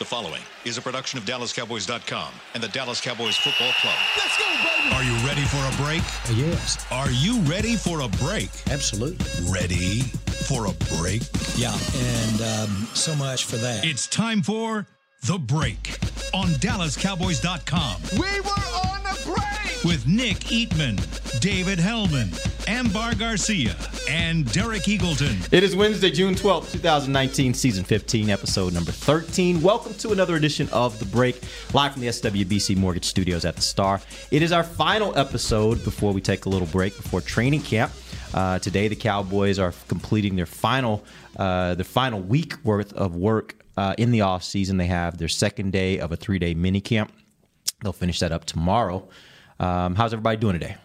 The following is a production of DallasCowboys.com and the Dallas Cowboys Football Club. Let's go, baby! Are you ready for a break? Yes, Are you ready for a break? absolutely. Ready for a break? Yeah, and um, so much for that. It's time for The Break on DallasCowboys.com We were on a break! With Nick Eatman, David Helman, Ambar Garcia, and Derek Eagleton. It is Wednesday, June 12th, 2019, season 15, episode number 13. Welcome to another edition of The Break, live from the SWBC Mortgage Studios at the Star. It is our final episode before we take a little break before training camp. Uh, today, the Cowboys are completing their final, uh, their final week worth of work uh, in the offseason. They have their second day of a three day mini camp. They'll finish that up tomorrow. Um, how's everybody doing today?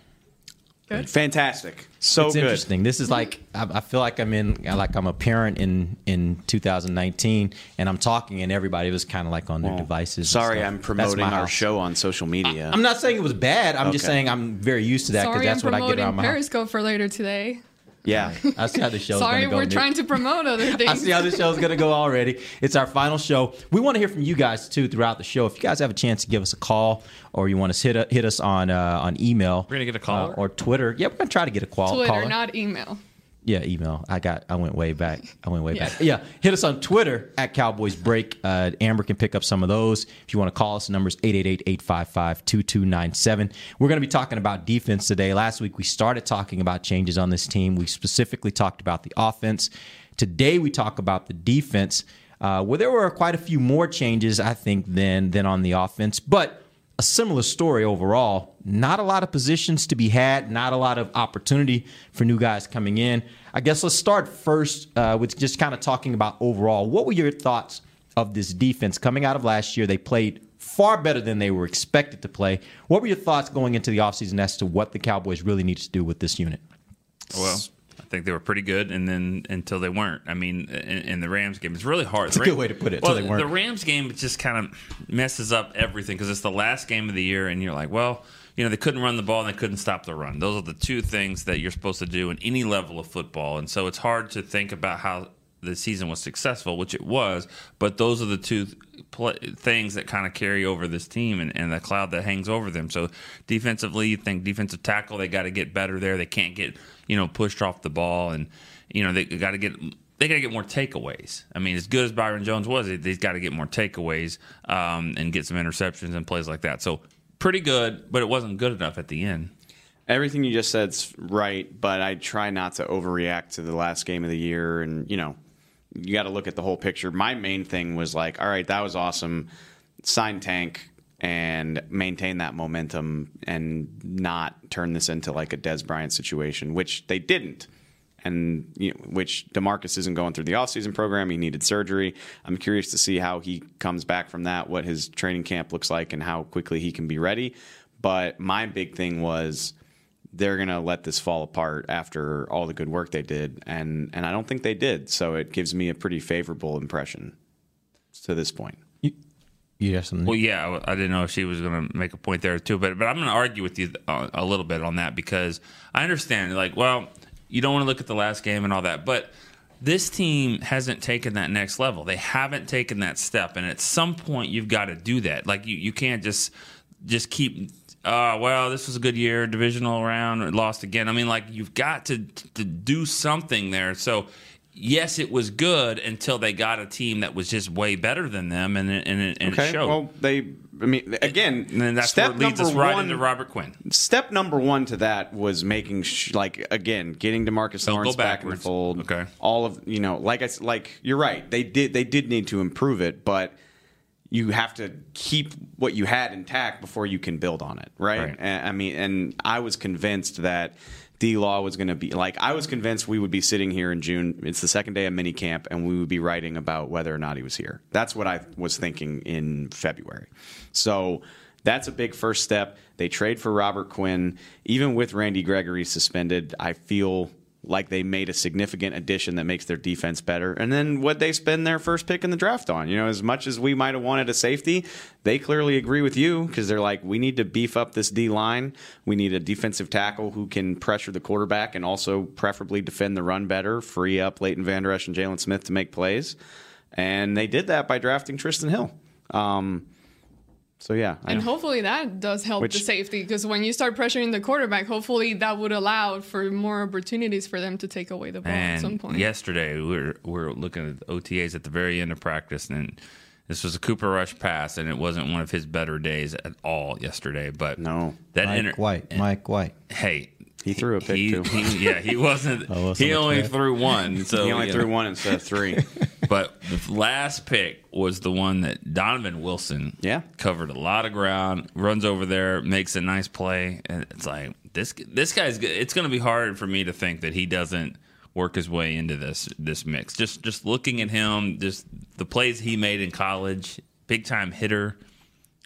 Fantastic. So it's good. interesting. This is like I, I feel like I'm in like I'm a parent in in 2019, and I'm talking, and everybody was kind of like on their Well, devices. Sorry. I'm promoting our house. show on social media. I'm not saying it was bad. I'm just saying I'm very used to that because that's I'm what I get promoting around my house. Periscope for later today. Yeah. I see how the show. Sorry, go. we're Nick. trying to promote other things. I see how this show's going to go already. It's our final show. We want to hear from you guys too throughout the show. If you guys have a chance to give us a call or you want to hit, hit us on uh, on email, We're gonna get a caller? uh, or Twitter. Yeah, we're gonna try to get a call. Twitter, caller. not email. Yeah, email. I got. I went way back. I went way Yeah. back. Yeah, hit us on Twitter at Cowboys Break. Uh, Amber can pick up some of those. If you want to call us, the number is 888-855-2297. We're going to be talking about defense today. Last week we started talking about changes on this team. We specifically talked about the offense. Today we talk about the defense. Uh, where there were quite a few more changes, I think, than than on the offense, but a similar story overall. Not a lot of positions to be had, not a lot of opportunity for new guys coming in. I guess let's start first uh, with just kind of talking about overall. What were your thoughts of this defense coming out of last year? They played far better than they were expected to play. What were your thoughts going into the offseason as to what the Cowboys really need to do with this unit? Well, I think they were pretty good, and then until they weren't. I mean, in, in the Rams game, it's really hard. That's a good way to put it, Well, till they weren't. the Rams game just kind of messes up everything because it's the last game of the year, and you're like, well, you know, they couldn't run the ball and they couldn't stop the run. Those are the two things that you're supposed to do in any level of football, and so it's hard to think about how the season was successful, which it was. But those are the two things that kind of carry over this team and, and the cloud that hangs over them. So defensively, you think defensive tackle, they got to get better there. They can't get you know pushed off the ball, and you know they got to get. They got to get more takeaways. I mean, as good as Byron Jones was, they've got to get more takeaways um, and get some interceptions and plays like that. So pretty good, but it wasn't good enough at the end. Everything you just said's right, but I try not to overreact to the last game of the year. And, you know, you got to look at the whole picture. My main thing was like, all right, that was awesome. Sign Tank and maintain that momentum and not turn this into like a Dez Bryant situation, which they didn't. And you know, which Demarcus isn't going through the offseason program. He needed surgery. I'm curious to see how he comes back from that, what his training camp looks like, and how quickly he can be ready. But my big thing was they're going to let this fall apart after all the good work they did and and I don't think they did so it gives me a pretty favorable impression to this point You have something? Well, yeah, I I didn't know if she was going to make a point there too, but but I'm going to argue with you uh, a little bit on that because I understand, like, well, you don't want to look at the last game and all that, but this team hasn't taken that next level. They haven't taken that step, and at some point, you've got to do that. Like, you you can't just just keep. Uh, well, this was a good year, divisional round, lost again. I mean, like you've got to to do something there. So yes, it was good until they got a team that was just way better than them, and it, and it, and it showed. well they I mean again and that's step what leads us number right one- into Robert Quinn. step number one to that was making sh- like again getting Demarcus Don't Lawrence back in the fold. Okay. all of you know, like I like you're right. They did they did need to improve it, but you have to keep what you had intact before you can build on it, right? Right. And, I mean, and I was convinced that D Law was going to be like I was convinced we would be sitting here in June. It's the second day of mini camp, and we would be writing about whether or not he was here. That's what I was thinking in February. So that's a big first step. They trade for Robert Quinn. Even with Randy Gregory suspended, I feel like they made a significant addition that makes their defense better. And then what they spend their first pick in the draft on? You know, as much as we might have wanted a safety, they clearly agree with you because they're like, we need to beef up this D line. We need a defensive tackle who can pressure the quarterback and also preferably defend the run better, free up Leighton Vander Esch and Jaylon Smith to make plays. And they did that by drafting Trysten Hill. Um, so yeah, I And know. hopefully that does help Which- the safety because when you start pressuring the quarterback, hopefully that would allow for more opportunities for them to take away the ball at some point. yesterday, we were, we were looking at the OTAs at the very end of practice, and this was a Cooper Rush pass, and it wasn't one of his better days at all yesterday. But No. that Mike inter- White. Mike White. Hey, He threw a pick, he, too. he- yeah, he wasn't. Oh, well, so he only threw one. So he only you threw one instead of three. But the last pick was the one that Donovan Wilson Yeah. covered a lot of ground, runs over there, makes a nice play, and it's like this this guy's. It's going to be hard for me to think that he doesn't work his way into this this mix. Just just looking at him, just the plays he made in college, big time hitter.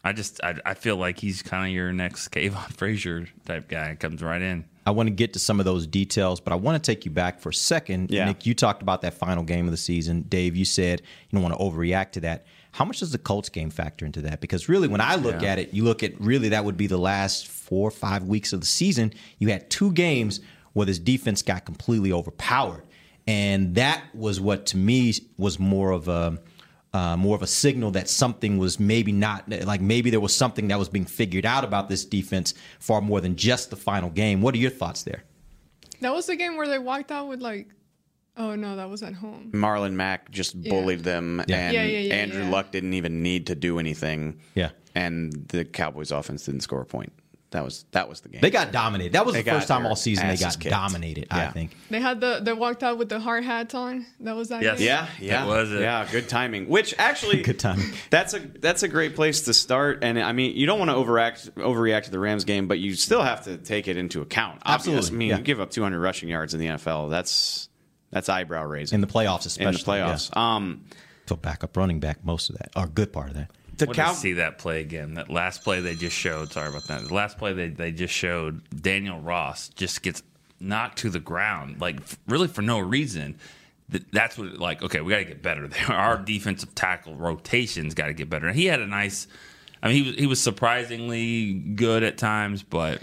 I just I, I feel like he's kind of your next Kavon Frazier type guy. Comes right in. I want to get to some of those details, but I want to take you back for a second. Yeah. Nick, you talked about that final game of the season. Dave, you said you don't want to overreact to that. How much does the Colts game factor into that? Because really, when I look Yeah. at it, you look at really that would be the last four or five weeks of the season. You had two games where this defense got completely overpowered, and that was what to me was more of a uh, more of a signal that something was maybe not like maybe there was something that was being figured out about this defense far more than just the final game. What are your thoughts there? that was the game where they walked out with like, oh no, that was at home. Marlon Mack just Yeah. bullied them, Yeah. and Yeah, yeah, yeah, Andrew yeah. Luck didn't even need to do anything. Yeah. and the Cowboys' offense didn't score a point. That was that was the game. They got dominated. That was They the first time all season they got kicked. dominated. I think. They had the they walked out with the hard hats on. That was that. Yes. game? Yeah, yeah, was it. Yeah, good timing. Which actually, Good timing. That's a that's a great place to start. And I mean, you don't want to overact overreact to the Rams game, but you still have to take it into account. Obviously, Absolutely, I mean, yeah. you give up 200 rushing yards in the NFL. That's that's eyebrow raising In the playoffs, especially in the playoffs. Um, Yeah. So backup running back, most of that, or a good part of that. The want Cow- see that play again. That last play they just showed. Sorry about that. The last play they, they just showed. Daniel Ross just gets knocked to the ground, like really for no reason. That's what like. Okay, we got to get better there. Our defensive tackle rotations got to get better. He had a nice. I mean, he was he was surprisingly good at times, but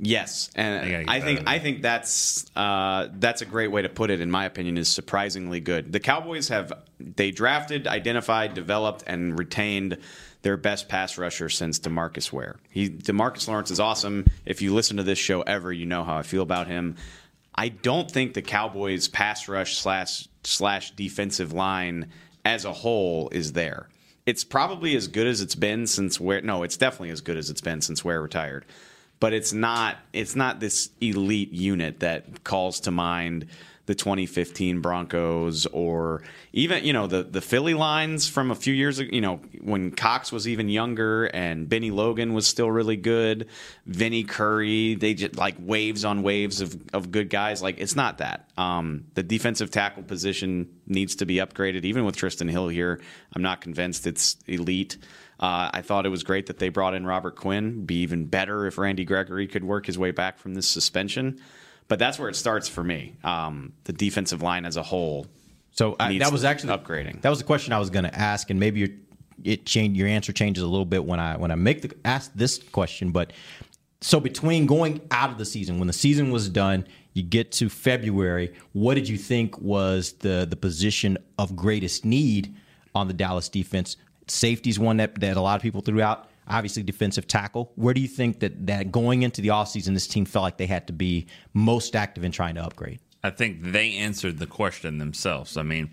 Yes, and I think I think that's uh, that's a great way to put it. In my opinion, is surprisingly good. The Cowboys have they drafted, identified, developed, and retained their best pass rusher since Demarcus Ware. He Demarcus Lawrence is awesome. If you listen to this show ever, you know how I feel about him. I don't think the Cowboys pass rush slash slash defensive line as a whole is there. It's probably as good as it's been since Ware. No, it's definitely as good as it's been since Ware retired but it's not it's not this elite unit that calls to mind the 2015 Broncos or even you know the the Philly lines from a few years ago you know when Cox was even younger and Bennie Logan was still really good Vinny Curry they just like waves on waves of, of good guys. Like it's not that. Um, the defensive tackle position needs to be upgraded. Even with Trysten Hill here I'm not convinced it's elite uh, I thought it was great that they brought in Robert Quinn. Be even better if Randy Gregory could work his way back from this suspension. But that's where it starts for me. Um, the defensive line as a whole. So I, Needs that was actually upgrading. That was the question I was going to ask, and maybe your it change your answer changes a little bit when I when I make the ask this question. But so between going out of the season, when the season was done, you get to February. What did you think was the the position of greatest need on the Dallas defense? Safety's one that, that a lot of people threw out. Obviously, defensive tackle. Where do you think that, that going into the offseason, this team felt like they had to be most active in trying to upgrade? I think they answered the question themselves. I mean,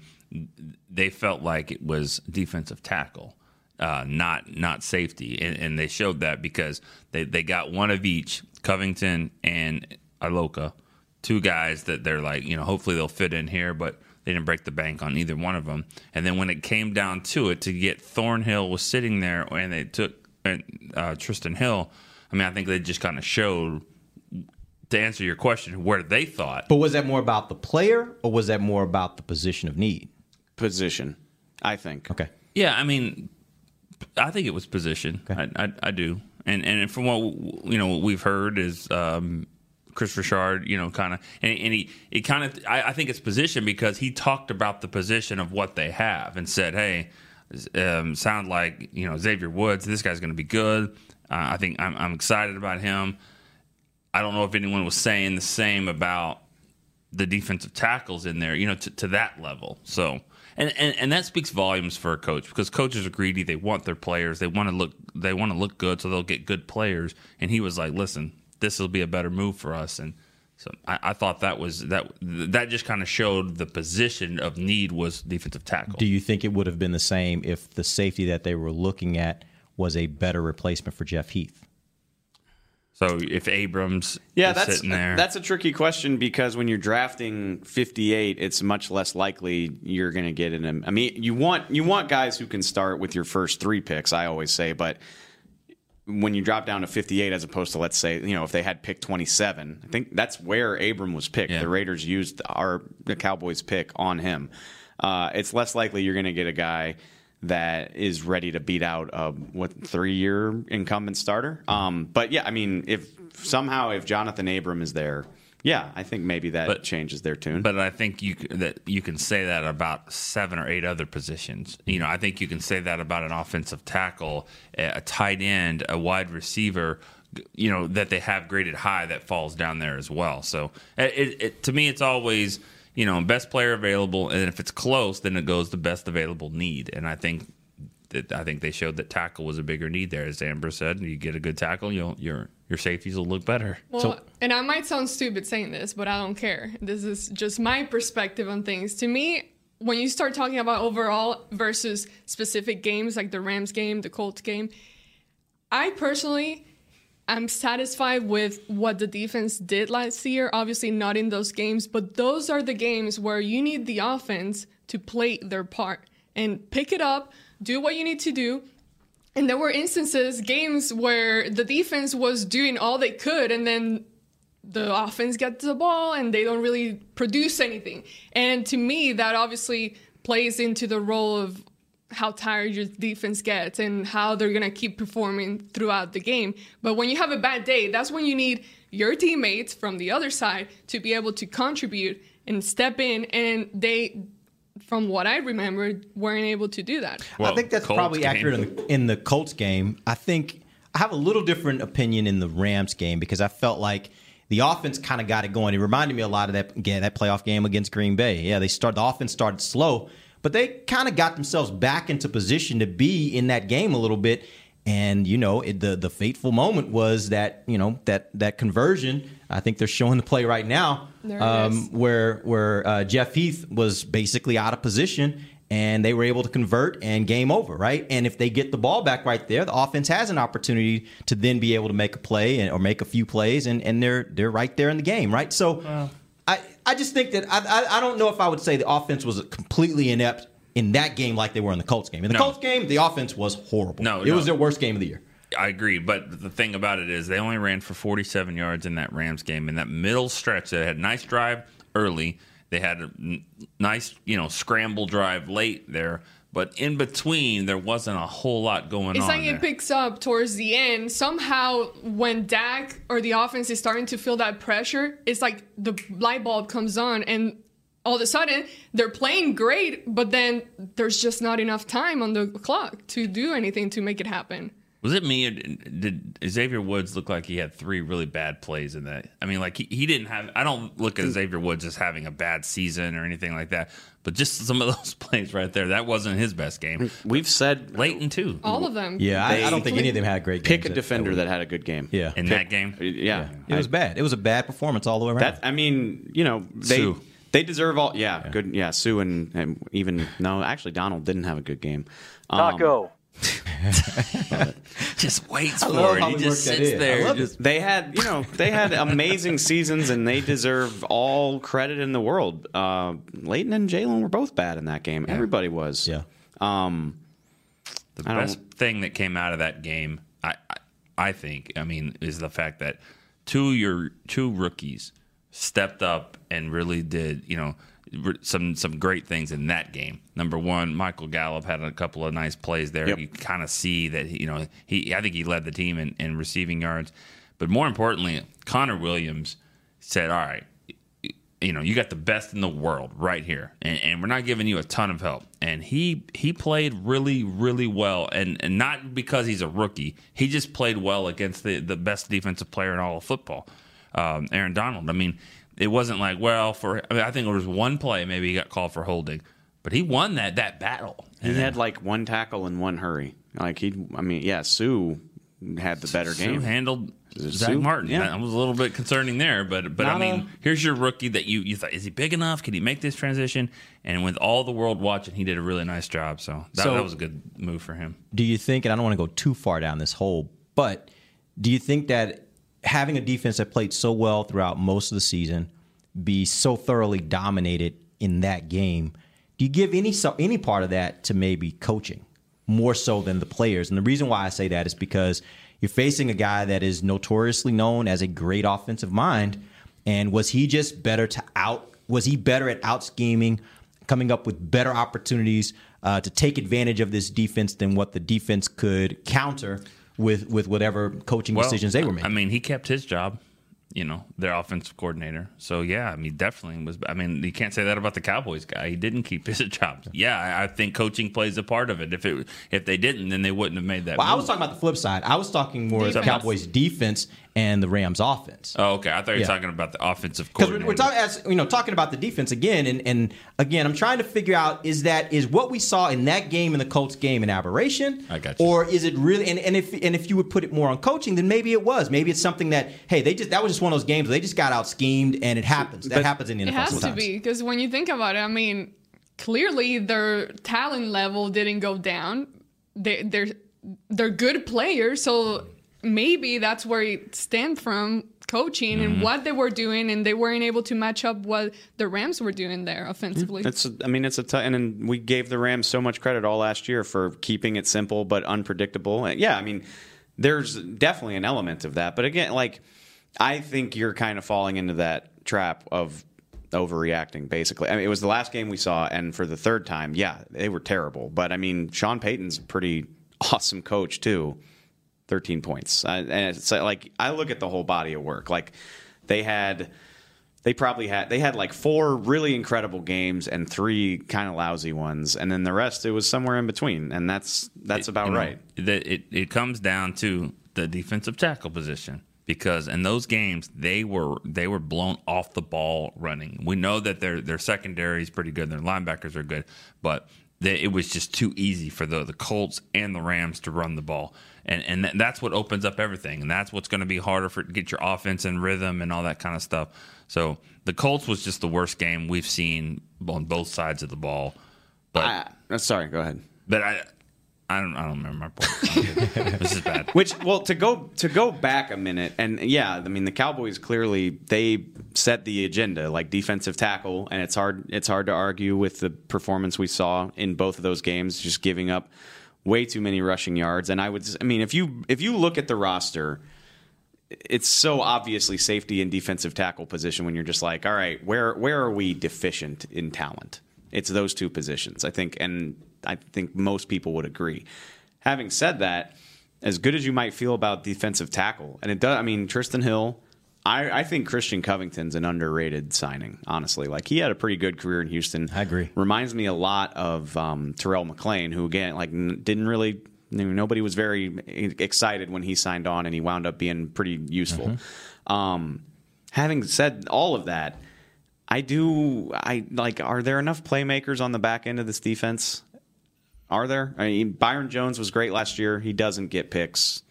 they felt like it was defensive tackle, uh, not not safety, and, and they showed that because they, they got one of each, Covington and Iloka, two guys that they're like, you know, hopefully they'll fit in here, but they didn't break the bank on either one of them. And then when it came down to it, to get Thornhill was sitting there, and they took uh, Trysten Hill. I mean, I think they just kind of showed to answer your question where they thought But was that more about the player or was that more about the position of need? Position, I think. Okay. Yeah, I mean, I think it was position. Okay. I, I, I do, and and from what you know, what we've heard is um, Kris Richard. You know, kind of, and, and he it kind of. I, I think it's position because he talked about the position of what they have and said, "Hey, um, sound like you know Xavier Woods. This guy's going to be good. Uh, I think I'm, I'm excited about him. I don't know if anyone was saying the same about the defensive tackles in there, you know, to, to that level. So, and, and and that speaks volumes for a coach because coaches are greedy. They want their players. They want to look. They want to look good, so they'll get good players. And he was like, "Listen, this will be a better move for us." And so I, I thought that was that that just kind of showed the position of need was defensive tackle. Do you think it would have been the same if the safety that they were looking at was a better replacement for Jeff Heath? so if Abrams Yeah, is that's sitting there, that's a tricky question because when you're drafting 58, it's much less likely you're going to get in. I mean, you want you want guys who can start with your first three picks. I always say, but when you drop down to 58, as opposed to let's say, you know, if they had pick 27, I think that's where Abram was picked. Yeah. The Raiders used our the Cowboys pick on him. Uh, it's less likely you're going to get a guy that is ready to beat out a what three year incumbent starter. Um, but yeah, I mean, if somehow if Johnathan Abram is there, yeah, I think maybe that But- changes their tune. But I think you that you can say that about seven or eight other positions. You know, I think you can say that about an offensive tackle, a tight end, a wide receiver. You know that they have graded high that falls down there as well. So it, it, it, to me, it's always you know best player available, and if it's close, then it goes to best available need. And I think that I think they showed that tackle was a bigger need there, as Amber said. You get a good tackle, you'll your your safeties will look better. Well, and I might sound stupid saying this, but I don't care. This is just my perspective on things. To me, when you start talking about overall versus specific games like the Rams game, the Colts game, I personally am satisfied with what the defense did last year. Obviously, not in those games, but those are the games where you need the offense to play their part and pick it up, do what you need to do. And there were instances, games where the defense was doing all they could, and then the offense gets the ball and they don't really produce anything. And to me, that obviously plays into the role of how tired your defense gets and how they're going to keep performing throughout the game. But when you have a bad day, that's when you need your teammates from the other side to be able to contribute and step in. And they, from what I remember, weren't able to do that. Well, I think that's Colts probably game. accurate in the, in the Colts game. I think I have a little different opinion in the Rams game because I felt like the offense kind of got it going. It reminded me a lot of that again that playoff game against Green Bay. Yeah, they start the offense started slow, but they kind of got themselves back into position to be in that game a little bit. And you know, it, the the fateful moment was that you know that that conversion. I think they're showing the play right now, um, where where uh, Jeff Heath was basically out of position, and they were able to convert and game over, right? And if they get the ball back right there, the offense has an opportunity to then be able to make a play and, or make a few plays, and, and they're they're right there in the game, right? So, I I just think that I, I I don't know if I would say the offense was completely inept in that game like they were in the Colts game. In the No. Colts game, the offense was horrible. No, it no. was their worst game of the year. I agree, but the thing about it is they only ran for 47 yards in that Rams game. In that middle stretch, they had a nice drive early. They had a n- nice, you know, scramble drive late there, but in between there wasn't a whole lot going It's on. It's like there. it picks up towards the end. Somehow, when Dak or the offense is starting to feel that pressure, it's like the light bulb comes on, and all of a sudden they're playing great, but then there's just not enough time on the clock to do anything to make it happen. Was it me or did Xavier Woods look like he had three really bad plays in that? I mean, like he, he didn't have. I don't look at Xavier Woods as having a bad season or anything like that, but just some of those plays right there, that wasn't his best game. We've said Leighton too. All of them. Yeah, I, I don't think any of them had great games. pick a defender that that had a good game. yeah, in that game. Yeah, it was bad. It was a bad performance all the way around. That I mean, you know, they Suh. They deserve all. Yeah, good. Yeah, Suh and, and even no, actually Donald didn't have a good game. Um, Taco. just waits I for it. He just sits there. just- They had, you know, they had amazing seasons, and they deserve all credit in the world. Uh, Leighton and Jaylon were both bad in that game. Everybody was. yeah. Um, The I best thing that came out of that game, I, I, I think, I mean, is the fact that two your two rookies stepped up and really did, you know, some some great things in that game. Number one, Michael Gallup had a couple of nice plays there. Yep. You kind of see that, you know, he I think he led the team in, in receiving yards, but more importantly, Connor Williams said, "All right." you know, you got the best in the world right here, and, and we're not giving you a ton of help. And he he played really really well, and, and not because he's a rookie. He just played well against the the best defensive player in all of football, um, Aaron Donald. I mean, it wasn't like well for. I, mean, I think there was one play maybe he got called for holding, but he won that that battle. He had like one tackle in one hurry. Like he, I mean, yeah, Suh had the better game. Suh game. handled Zack Suh? Martin. Yeah. That was a little bit concerning there, but but I mean, a- here's your rookie that you you thought is he big enough? Can he make this transition? And with all the world watching, he did a really nice job. So that, So- that was a good move for him. do you think, and I don't want to go too far down this hole, but do you think that having a defense that played so well throughout most of the season, be so thoroughly dominated in that game, do you give any so, any part of that to maybe coaching more so than the players? And the reason why I say that is because you're facing a guy that is notoriously known as a great offensive mind, and was he just better to out? Was he better at out scheming? coming up with better opportunities uh, to take advantage of this defense than what the defense could counter with with whatever coaching decisions they were making. I mean, he kept his job. You know, their offensive coordinator. So yeah, I mean, definitely was. I mean, you can't say that about the Cowboys guy. He didn't keep his job. Yeah, I, think coaching plays a part of it. If it if they didn't, then they wouldn't have made that. well, I was talking about the flip side. I was talking more Defense. the Cowboys defense and the Rams offense. Oh, okay. I thought you were Yeah. talking about the offensive Because coordinator. we're, we're talking, as you know, talking about the defense again, and, and again, I'm trying to figure out is that is what we saw in that game in the Colts game an aberration, I got you. or is it really? And, and if and if you would put it more on coaching, then maybe it was. Maybe it's something that hey, they just that was just one of those games where they just got out schemed, and it happens. That But- happens in the NFL It has to sometimes. be because when you think about it, I mean, clearly their talent level didn't go down. They, they're they're good players, so maybe that's where it stemmed from coaching Mm-hmm. and what they were doing, and they weren't able to match up what the Rams were doing there offensively. It's, I mean, it's a t- and then we gave the Rams so much credit all last year for keeping it simple but unpredictable. And yeah, I mean, there's definitely an element of that. But again, like, I think you're kind of falling into that trap of overreacting. Basically, I mean, it was the last game we saw, and for the third time, yeah, they were terrible. But I mean, Sean Payton's a pretty awesome coach too. 13 points. Uh, and it's uh, like I look at the whole body of work. Like they had they probably had they had like four really incredible games and three kind of lousy ones and then the rest it was somewhere in between and that's that's about you know, right. That it, it comes down to the defensive tackle position because in those games they were they were blown off the ball running. We know that their their secondary is pretty good, their linebackers are good, but they, it was just too easy for the the Colts and the Rams to run the ball. And and that- that's what opens up everything, and that's what's going to be harder for to get your offense in rhythm and all that kind of stuff. So the Colts was just the worst game we've seen on both sides of the ball. But I, uh, sorry, go ahead. but I, I don't, I don't remember my point. this is bad. Which well to go to go back a minute and yeah, I mean the Cowboys clearly they set the agenda like defensive tackle and it's hard it's hard to argue with the performance we saw in both of those games just giving up way too many rushing yards and I would I mean if you if you look at the roster it's so obviously safety and defensive tackle position when you're just like, all right, where where are we deficient in talent? It's those two positions, I think, and I think most people would agree. Having said that, as good as you might feel about defensive tackle, and it does, I mean, Trysten Hill, I, I think Christian Covington's an underrated signing. Honestly, like he had a pretty good career in Houston. I agree. Reminds me a lot of um, Terrell McClain, who again, like, n- didn't really. Nobody was very excited when he signed on, and he wound up being pretty useful. Um, having said all of that, I do. I like. Are there enough playmakers on the back end of this defense? Are there? I mean, Byron Jones was great last year. He doesn't get picks.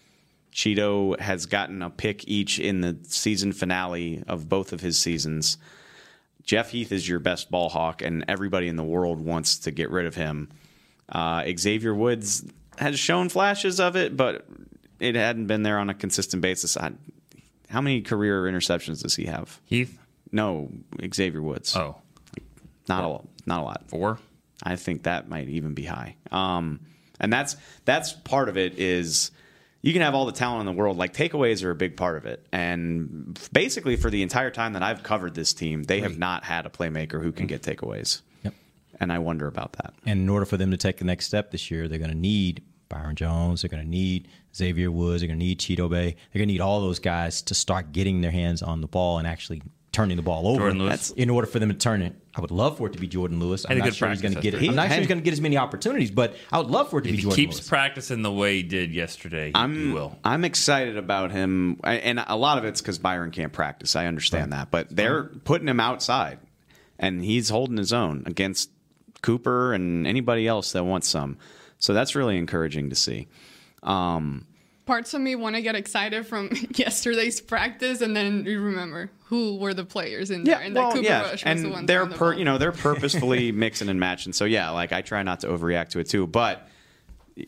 Chido has gotten a pick each in the season finale of both of his seasons. Jeff Heath is your best ball hawk, and everybody in the world wants to get rid of him. Uh, Xavier Woods has shown flashes of it, but it hadn't been there on a consistent basis. I, how many career interceptions does he have? Heath. No, Xavier Woods. Oh, not a not a lot. four. I think that might even be high. Um, and that's that's part of it is you can have all the talent in the world. Like takeaways are a big part of it. And basically, for the entire time that I've covered this team, they have not had a playmaker who can get takeaways. Yep. And I wonder about that. And in order for them to take the next step this year, they're going to need Byron Jones. They're going to need Xavier Woods. They're going to need Chidobe. They're going to need all those guys to start getting their hands on the ball and actually turning the ball over. Jourdan Lewis. That's- in order for them to turn it. I would love for it to be Jourdan Lewis. I'm not sure he's going to get it. I'm not sure he's going to get as many opportunities, but I would love for it to If be he Jourdan keeps Lewis. practicing the way he did yesterday, he, I'm he will. I'm excited about him, I- and a lot of it's because Byron can't practice. I understand that, but they're putting him outside, and he's holding his own against Cooper and anybody else that wants some. So that's really encouraging to see. Um, Parts of me want to get excited from yesterday's practice, and then you remember who were the players in there, and that Cooper Rush was and the one they're throwing the per, you know they're purposefully mixing and matching. So yeah, like I try not to overreact to it too, but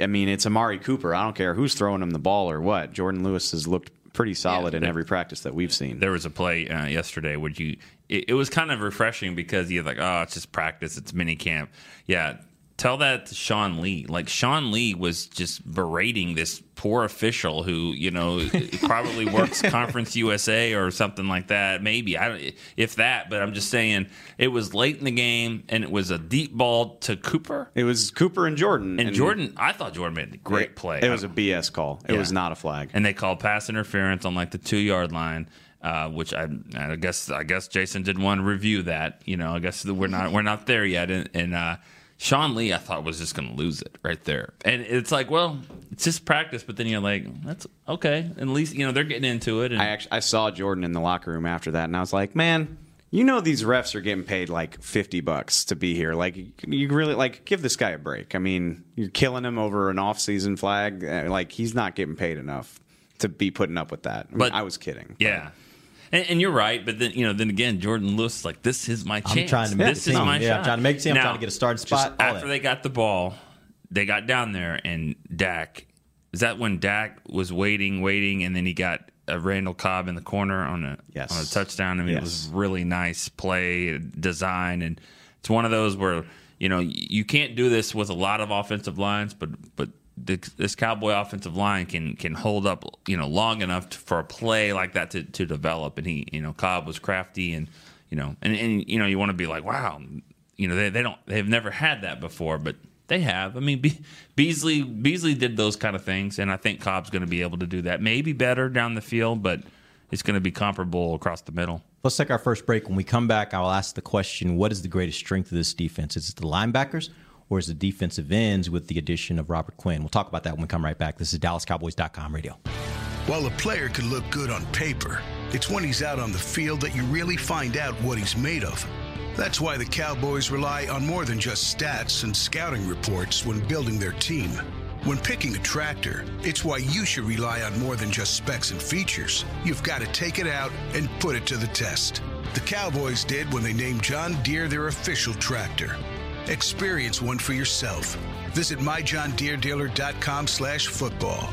I mean it's Amari Cooper. I don't care who's throwing him the ball or what. Jourdan Lewis has looked pretty solid in every practice that we've seen. There was a play uh, yesterday Would you it, it was kind of refreshing because you're like, oh, it's just practice, it's mini camp. Yeah, tell that to Sean Lee. Like Sean Lee was just berating this poor official who you know probably works Conference USA or something like that. Maybe I don't, if that, but I'm just saying it was late in the game and it was a deep ball to Cooper. It was Cooper and Jourdan. And, Jourdan, I thought Jourdan made a great it, play. It was a BS call. It Yeah. was not a flag. and they called pass interference on like the two yard line. Uh, which I, I guess I guess Jason did want to review that. You know, I guess we're not we're not there yet. And, and uh, Sean Lee, I thought was just going to lose it right there. And it's like, well, it's just practice. But then you're like, that's okay. At least you know they're getting into it. And I actually I saw Jourdan in the locker room after that, and I was like, man. You know these refs are getting paid like fifty bucks to be here. Like you really like give this guy a break. I mean, you're killing him over an off-season flag. Uh, Like he's not getting paid enough to be putting up with that. I, mean, But- I was kidding. yeah. And, and you're right, but then you know, then again, Jourdan Lewis is like, "This is my chance. trying to make this is team. my Yeah, shot. I'm trying to make team. I'm trying to get a starting spot, After that. they got the ball, they got down there, and Dak. Is that when Dak was waiting, waiting, and then he got a Randall Cobb in the corner on a Yes. on a touchdown? I mean, it was really nice play design, and it's one of those where you know you can't do this with a lot of offensive lines, but but this Cowboy offensive line can can hold up you know long enough to, for a play like that to, to develop. And he you know Cobb was crafty, and you know and, and you know you want to be like wow, you know they they don't they've never had that before, but. They have. I mean, Be- Beasley Beasley did those kind of things, and I think Cobb's going to be able to do that. Maybe better down the field, but it's going to be comparable across the middle. Let's take our first break. When we come back, I'll ask the question what is the greatest strength of this defense? Is it the linebackers or is it defensive ends with the addition of Robert Quinn? We'll talk about that when we come right back. This is DallasCowboys.com radio. While a player could look good on paper, it's when he's out on the field that you really find out what he's made of. That's why the Cowboys rely on more than just stats and scouting reports when building their team. When picking a tractor, it's why you should rely on more than just specs and features. You've got to take it out and put it to the test. The Cowboys did when they named John Deere their official tractor. Experience one for yourself. Visit myjohndeerdealer.com slash football.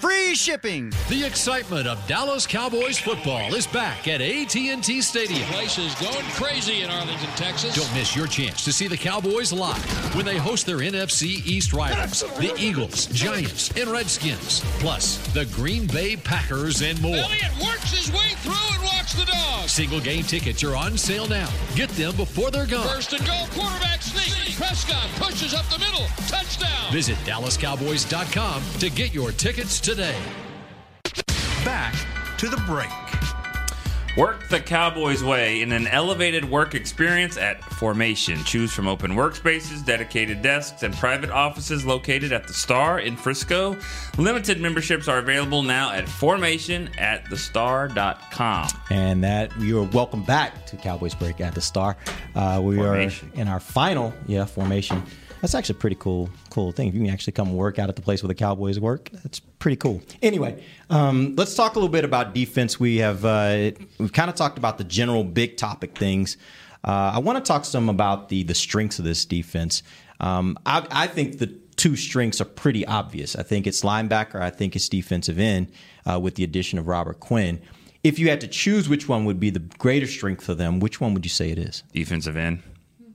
free shipping. The excitement of Dallas Cowboys football is back at AT&T Stadium. The Place is going crazy in Arlington, Texas. Don't miss your chance to see the Cowboys live when they host their NFC East rivals, the Eagles, Giants, and Redskins, plus the Green Bay Packers and more. Elliott works his way through and walks the dog. Single game tickets are on sale now. Get them before they're gone. First and goal, quarterback sneak. Prescott pushes up the middle. Touchdown. Visit DallasCowboys.com to get your tickets today. Back to the break. Work the Cowboys way in an elevated work experience at Formation. Choose from open workspaces, dedicated desks, and private offices located at the Star in Frisco. Limited memberships are available now at Formation at the thestar.com. And that you are welcome back to Cowboys Break at the Star. Uh, we Formation. are in our final, yeah, formation. That's actually a pretty cool, cool thing. If you can actually come work out at the place where the Cowboys work, that's pretty cool. Anyway, um, let's talk a little bit about defense. We have uh, we've kind of talked about the general big topic things. Uh, I want to talk some about the the strengths of this defense. Um, I, I think the two strengths are pretty obvious. I think it's linebacker. I think it's defensive end uh, with the addition of Robert Quinn. If you had to choose which one would be the greater strength for them, which one would you say it is? Defensive end.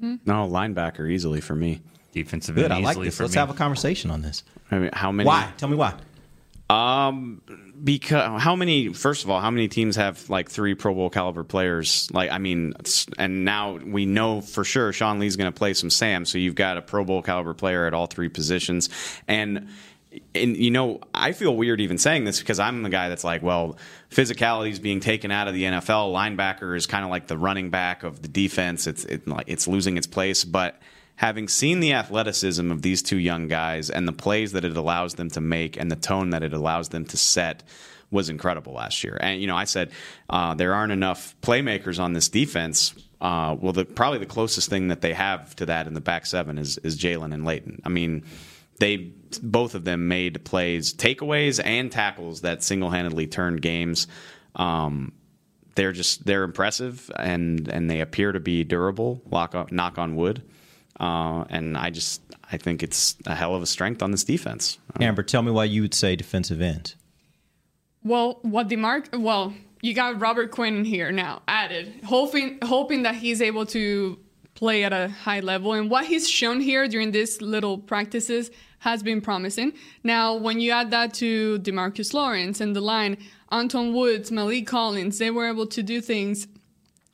No, linebacker easily for me. Defensive Good. end. I like easily this. for Let's me. have a conversation on this. I mean, how many? Why? Tell me why. Um, because how many? First of all, how many teams have like three Pro Bowl caliber players? Like, I mean, and now we know for sure Sean Lee's going to play some Sam, so you've got a Pro Bowl caliber player at all three positions, and. And you know, I feel weird even saying this because I'm the guy that's like, well, physicality is being taken out of the NFL. Linebacker is kind of like the running back of the defense. It's it, like it's losing its place. But having seen the athleticism of these two young guys and the plays that it allows them to make and the tone that it allows them to set was incredible last year. And you know, I said uh, there aren't enough playmakers on this defense. Uh, well, the, probably the closest thing that they have to that in the back seven is is Jaylon and Leighton. I mean, they both of them made plays, takeaways and tackles that single handedly turned games. Um, they're just they're impressive and and they appear to be durable. Lock on, knock on wood. Uh, and I just I think it's a hell of a strength on this defense. Amber, tell me why you would say defensive end. Well, what the mark? Well, you got Robert Quinn here now added, hoping hoping that he's able to play at a high level, and what he's shown here during these little practices has been promising. Now, when you add that to Demarcus Lawrence and the line, Antwaun Woods, Maliek Collins, they were able to do things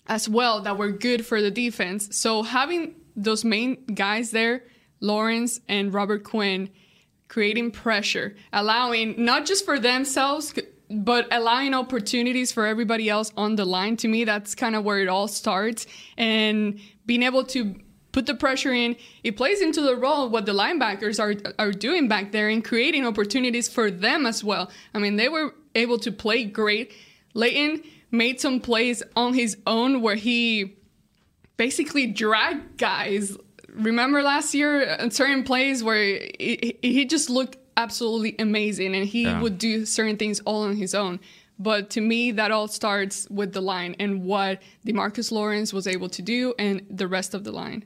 as well that were good for the defense. So having those main guys there, Lawrence and Robert Quinn, creating pressure, allowing not just for themselves, but allowing opportunities for everybody else on the line. To me, that's kind of where it all starts. And being able to put the pressure in, it plays into the role of what the linebackers are are doing back there and creating opportunities for them as well. I mean, they were able to play great. Leighton made some plays on his own where he basically drag guys. Remember last year, uh, certain plays where he, he just looked absolutely amazing and he Yeah. would do certain things all on his own. But to me, that all starts with the line and what Demarcus Lawrence was able to do and the rest of the line.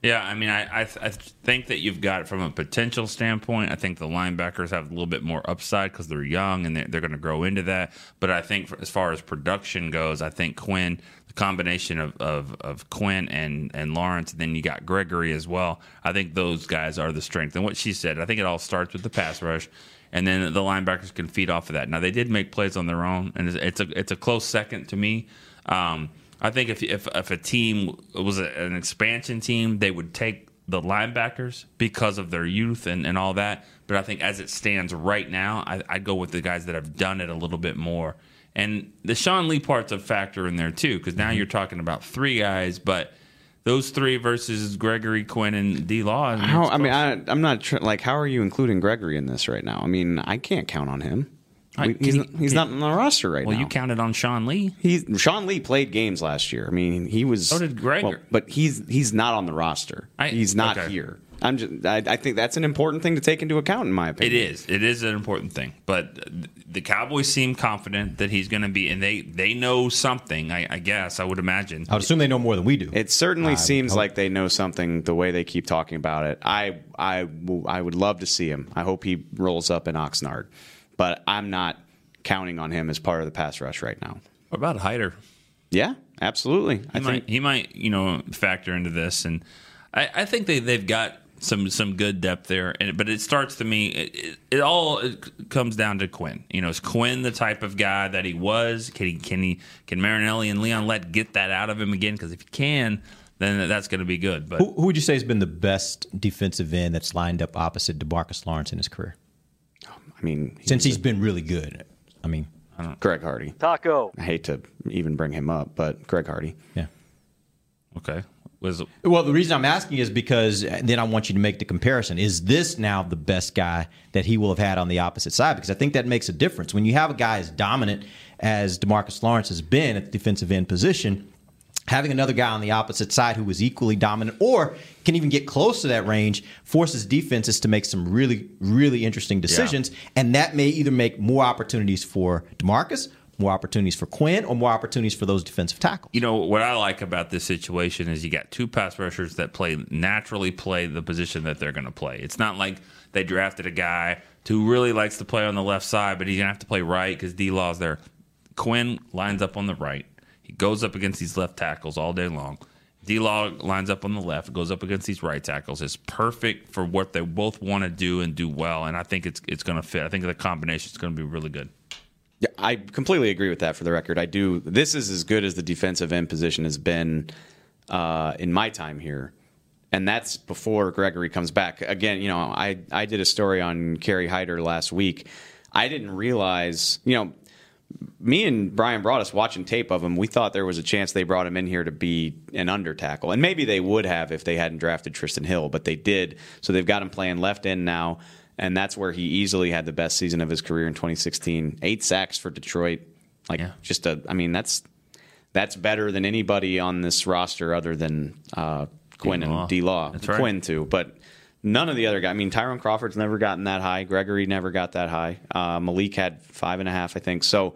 Yeah, I mean, I I, th- I think that you've got from a potential standpoint. I think the linebackers have a little bit more upside because they're young and they're, they're going to grow into that. But I think for, as far as production goes, I think Quinn, the combination of, of, of Quinn and and Lawrence, and then you got Gregory as well. I think those guys are the strength. And what she said, I think it all starts with the pass rush. And then the linebackers can feed off of that. Now they did make plays on their own, and it's, a it's a close second to me. Um, I think if, if if a team was a, an expansion team, they would take the linebackers because of their youth and, and all that. But I think as it stands right now, I, I'd go with the guys that have done it a little bit more. And the Sean Lee part's a factor in there too, because now mm-hmm. you're talking about three guys, but those three versus Gregory Quinn and D Law. How, I mean, I, I'm not tr- like. How are you including Gregory in this right now? I mean, I can't count on him. I- We- he's not, he's can- not on the roster right well, now. Well, you counted on Sean Lee. He's Sean Lee played games last year. I mean, he was. So did Gregor. well, but he's he's not on the roster. I- he's not okay. here. I'm just. I, I think that's an important thing to take into account, in my opinion. It is. It is an important thing. But the Cowboys seem confident that he's going to be, and they they know something. I, I guess I would imagine. I would assume they know more than we do. It certainly I seems like they know something the way they keep talking about it. I I I would love to see him. I hope he rolls up in Oxnard, but I'm not counting on him as part of the pass rush right now. What about Hyder? Yeah, absolutely. He I might think he might you know factor into this, and I, I think they they've got some some good depth there. And but it starts to me it, it, it all it comes down to Quinn. You know, is Quinn the type of guy that he was? Can he can he can Marinelli and Leon Lett get that out of him again? Because if he can, then that's going to be good. But Who, who would you say has been the best defensive end that's lined up opposite DeMarcus Lawrence in his career? I mean, Since he's been really good. I mean, Greg Hardy. Taco. I hate to even bring him up, but Greg Hardy. Yeah. Okay. Was well, the reason I'm asking is because then I want you to make the comparison. Is this now the best guy that he will have had on the opposite side? Because I think that makes a difference. When you have a guy as dominant as Demarcus Lawrence has been at the defensive end position, having another guy on the opposite side who is equally dominant or can even get close to that range forces defenses to make some really, really interesting decisions. And that may either make more opportunities for Demarcus more opportunities for Quinn or more opportunities for those defensive tackles. You know what I like about this situation is you got two pass rushers that play naturally play the position that they're going to play. It's not like they drafted a guy who really likes to play on the left side, but he's going to have to play right because D Law's there. Quinn lines up on the right. He goes up against these left tackles all day long. D Law lines up on the left, goes up against these right tackles. It's perfect for what they both want to do and do well, and I think it's it's going to fit. I think the combination is going to be really good. Yeah, I completely agree with that. For the record, I do. This is as good as the defensive end position has been uh, in my time here, and that's before Gregory comes back. Again, you know, I I did a story on Kerry Hyder last week. I didn't realize, you know, me and Brian Broaddus watching tape of him. We thought there was a chance they brought him in here to be an under tackle, and maybe they would have if they hadn't drafted Trysten Hill, but they did. So they've got him playing left end now and that's where he easily had the best season of his career in 2016. Eight sacks for Detroit, like yeah. just a. I mean, that's that's better than anybody on this roster other than uh, Quinn D-Law. and D Law. Right. Quinn too, but none of the other guys. I mean, Tyrone Crawford's never gotten that high. Gregory never got that high. Uh, Maliek had five and a half, I think. So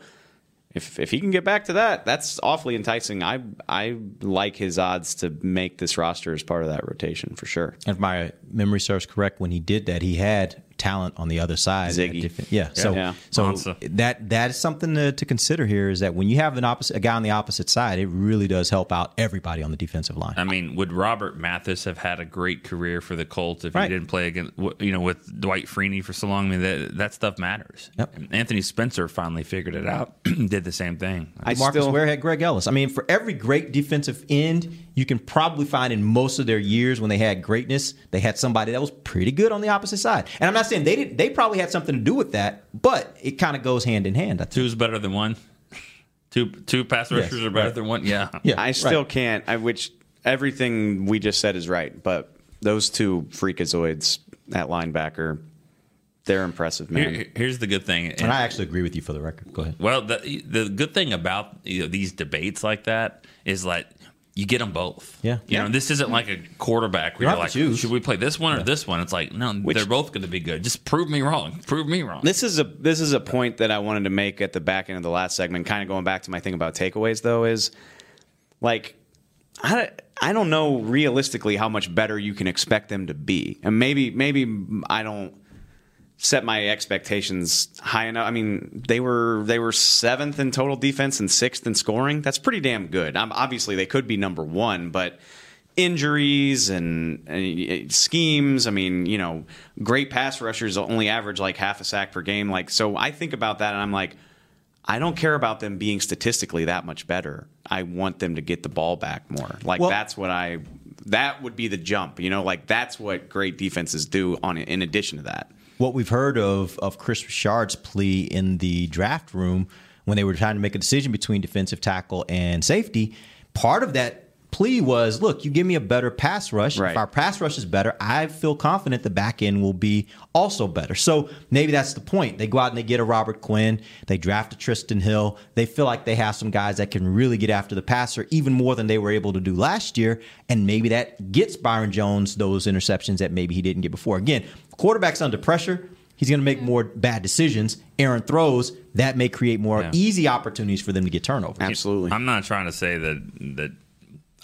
if if he can get back to that, that's awfully enticing. I I like his odds to make this roster as part of that rotation for sure. If my memory serves correct, when he did that, he had talent on the other side. Ziggy. Yeah. yeah. So yeah. so Monza. that that is something to, to, consider here is that when you have an opposite a guy on the opposite side, it really does help out everybody on the defensive line. I mean, would Robert Mathis have had a great career for the Colts if right. he didn't play against you know with Dwight Freeney for so long? I mean, that that stuff matters. Yep. Anthony Spencer finally figured it out, did the same thing. I Marcus still, Ware had Greg Ellis. I mean, for every great defensive end you can probably find in most of their years when they had greatness, they had somebody that was pretty good on the opposite side. And I'm not saying they did they probably had something to do with that, but it kind of goes hand in hand. I think. Two's better than one. Two two pass rushers yes, are better right. than one. Yeah. Yeah. I still right. can't I which everything we just said is right, but those two freakazoids at linebacker they're impressive, man. Here, here's the good thing, and, and, I actually agree with you for the record. Go ahead. Well, the the good thing about you know, these debates like that is like you get them both. Yeah. You yeah. know, this isn't like a quarterback where you you're like, should we play this one or yeah. this one? It's like, no, Which, they're both going to be good. Just prove me wrong. Prove me wrong. This is a this is a point that I wanted to make at the back end of the last segment. Kind of going back to my thing about takeaways, though, is like I I don't know realistically how much better you can expect them to be, and maybe maybe I don't set my expectations high enough. I mean, they were they were seventh in total defense and sixth in scoring. That's pretty damn good. Um, obviously, they could be number one, but injuries and, and, schemes. I mean, you know, great pass rushers only average like half a sack per game. Like, so I think about that and I'm like, I don't care about them being statistically that much better. I want them to get the ball back more. Like well, that's what I. That would be the jump. You know, like that's what great defenses do. On in addition to that what we've heard of of Kris Richard's plea in the draft room when they were trying to make a decision between defensive tackle and safety. Part of that plea was, look, you give me a better pass rush. Right. If our pass rush is better, I feel confident the back end will be also better. So maybe that's the point. They go out and they get a Robert Quinn. They draft a Trysten Hill. They feel like they have some guys that can really get after the passer even more than they were able to do last year. And maybe that gets Byron Jones those interceptions that maybe he didn't get before. Again, quarterback's under pressure. He's going to make more bad decisions. Aaron throws that may create more yeah. easy opportunities for them to get turnovers. Absolutely. I'm not trying to say that that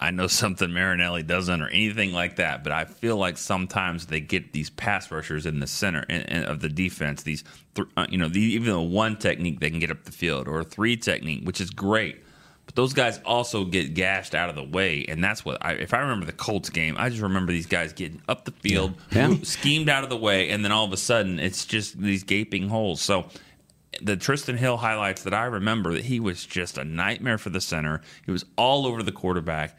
I know something Marinelli doesn't or anything like that, but I feel like sometimes they get these pass rushers in the center of the defense. These, th- uh, you know, the, even a one technique they can get up the field or a three technique, which is great. But those guys also get gashed out of the way, and that's what I, if I remember the Colts game, I just remember these guys getting up the field. Yeah. schemed out of the way, and then all of a sudden it's just these gaping holes. So the Trysten Hill highlights that I remember that he was just a nightmare for the center. He was all over the quarterback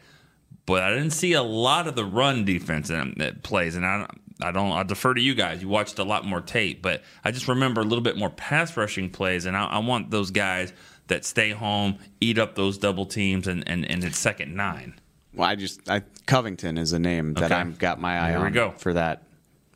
but I didn't see a lot of the run defense that plays. And I, I don't. I defer to you guys. You watched a lot more tape, but I just remember a little bit more pass rushing plays. And I, I want those guys that stay home, eat up those double teams, and and, and it's second nine. Well, I just I, Covington is a name that okay. I've got my eye Here on go. for that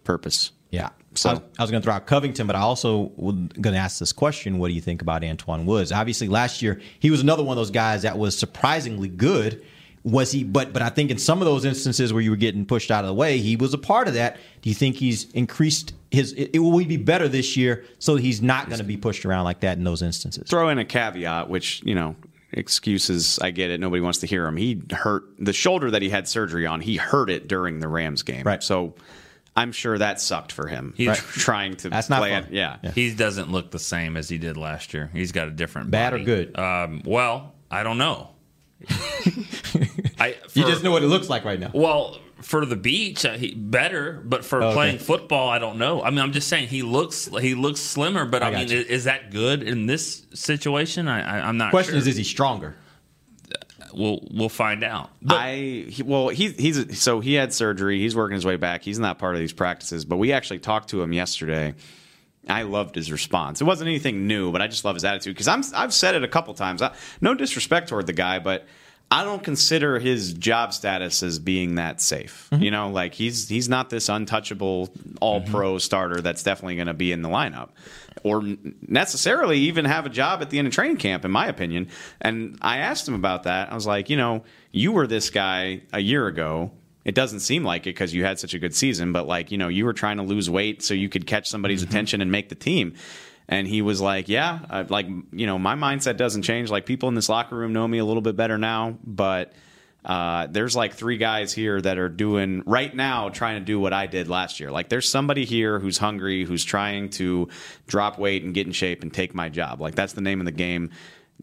purpose. Yeah. So I was, was going to throw out Covington, but I also was going to ask this question: What do you think about Antwaun Woods? Obviously, last year he was another one of those guys that was surprisingly good was he but but I think in some of those instances where you were getting pushed out of the way, he was a part of that. Do you think he's increased his it, it will be better this year, so he's not going to be pushed around like that in those instances. Throw in a caveat, which you know, excuses. I get it. Nobody wants to hear him. He hurt the shoulder that he had surgery on. He hurt it during the Rams game. Right. So. I'm sure that sucked for him. He's- tr- trying to That's not play fun. it. Yeah. He doesn't look the same as he did last year. He's got a different Bad or good? Um, well, I don't know. I, You just know what it looks like right now. Well, for the beach, uh, he, better, but for Okay. playing football, I don't know. I mean, I'm just saying he looks he looks slimmer, but I, I mean, is, is that good in this situation? I, I, I'm not. Question sure. is, is he stronger? We'll we'll find out. I he, well he he's so he had surgery. He's working his way back. He's not part of these practices, but we actually talked to him yesterday. I loved his response. It wasn't anything new, but I just love his attitude because I'm I've said it a couple times. I, no disrespect toward the guy, but I don't consider his job status as being that safe. Mm-hmm. You know, like he's he's not this untouchable all mm-hmm. pro starter that's definitely going to be in the lineup or necessarily even have a job at the end of training camp, in my opinion. And I asked him about that. I was like, you know, you were this guy a year ago. It doesn't seem like it because you had such a good season, but like, you know, you were trying to lose weight so you could catch somebody's attention and make the team. And he was like, yeah, uh, like, you know, my mindset doesn't change. Like, people in this locker room know me a little bit better now, but uh, there's like three guys here that are doing right now trying to do what I did last year. Like there's somebody here who's hungry, who's trying to drop weight and get in shape and take my job. Like that's the name of the game.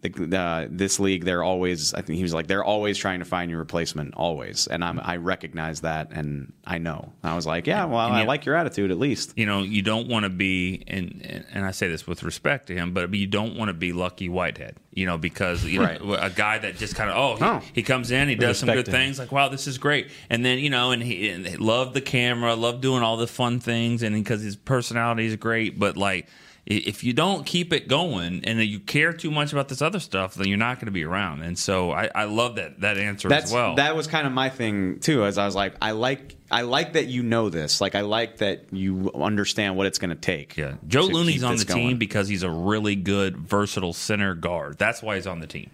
The, uh, this league, they're always. I think he was like, they're always trying to find your replacement, always. And I'm, I recognize that, and I know. I was like, yeah, well, And I you- like your attitude at least. you know, you don't want to be, and and I say this with respect to him, but you don't want to be Lucky Whitehead, you know, because you Right. know, a guy that just kind of oh, he, Oh. he comes in, he does some good him. things, like wow, this is great, and then you know, and he, and he loved the camera, loved doing all the fun things, and because his personality is great, but like. If you don't keep it going and you care too much about this other stuff, then you're not going to be around. And so I, I love that that answer That's as well. that was kind of my thing too. As I was like, I like I like that you know this. Like I like that you understand what it's going to take. Yeah, Joe Looney's on the going. team because he's a really good, versatile center guard. That's why he's on the team.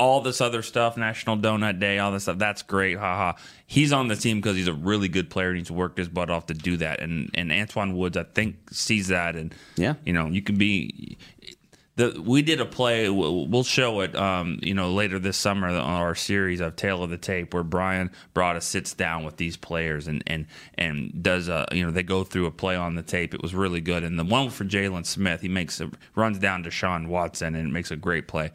All this other stuff, National Donut Day, all this stuff, that's great. Haha. He's on the team because he's a really good player and he's worked his butt off to do that. And and Antwaun Woods, I think, sees that. And Yeah. you know, you can be. The, we did a play. We'll show it, um, you know, later this summer on our series of Tale of the Tape, where Brian Broaddus sits down with these players and and and does a, you know, they go through a play on the tape. It was really good. And the one for Jaylon Smith, he makes a runs down to Sean Watson and makes a great play.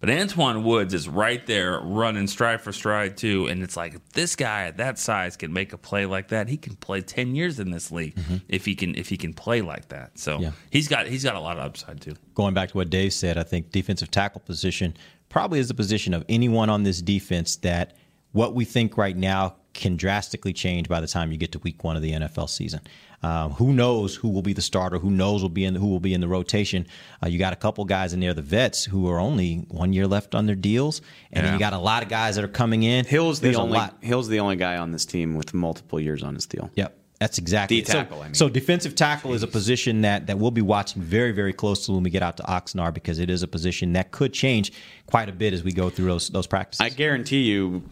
But Antwaun Woods is right there running stride for stride too, and it's like this guy at that size can make a play like that. He can play ten years in this league mm-hmm. if he can if he can play like that. So Yeah. he's got he's got a lot of upside too. going back to what Dave said, I think defensive tackle position probably is the position of anyone on this defense that what we think right now can drastically change by the time you get to week one of the NFL season. Um, who knows who will be the starter? Who knows will be in who will be in the rotation? Uh, you got a couple guys in there, the vets, who are only one year left on their deals, and then Yeah. you got a lot of guys that are coming in. Hill's the There's only. Hill's the only guy on this team with multiple years on his deal. Yep. That's exactly D it. So- tackle, I mean. So, defensive tackle is a position that, that we'll be watching very, very closely when we get out to Oxnard because it is a position that could change quite a bit as we go through those those practices. I guarantee you,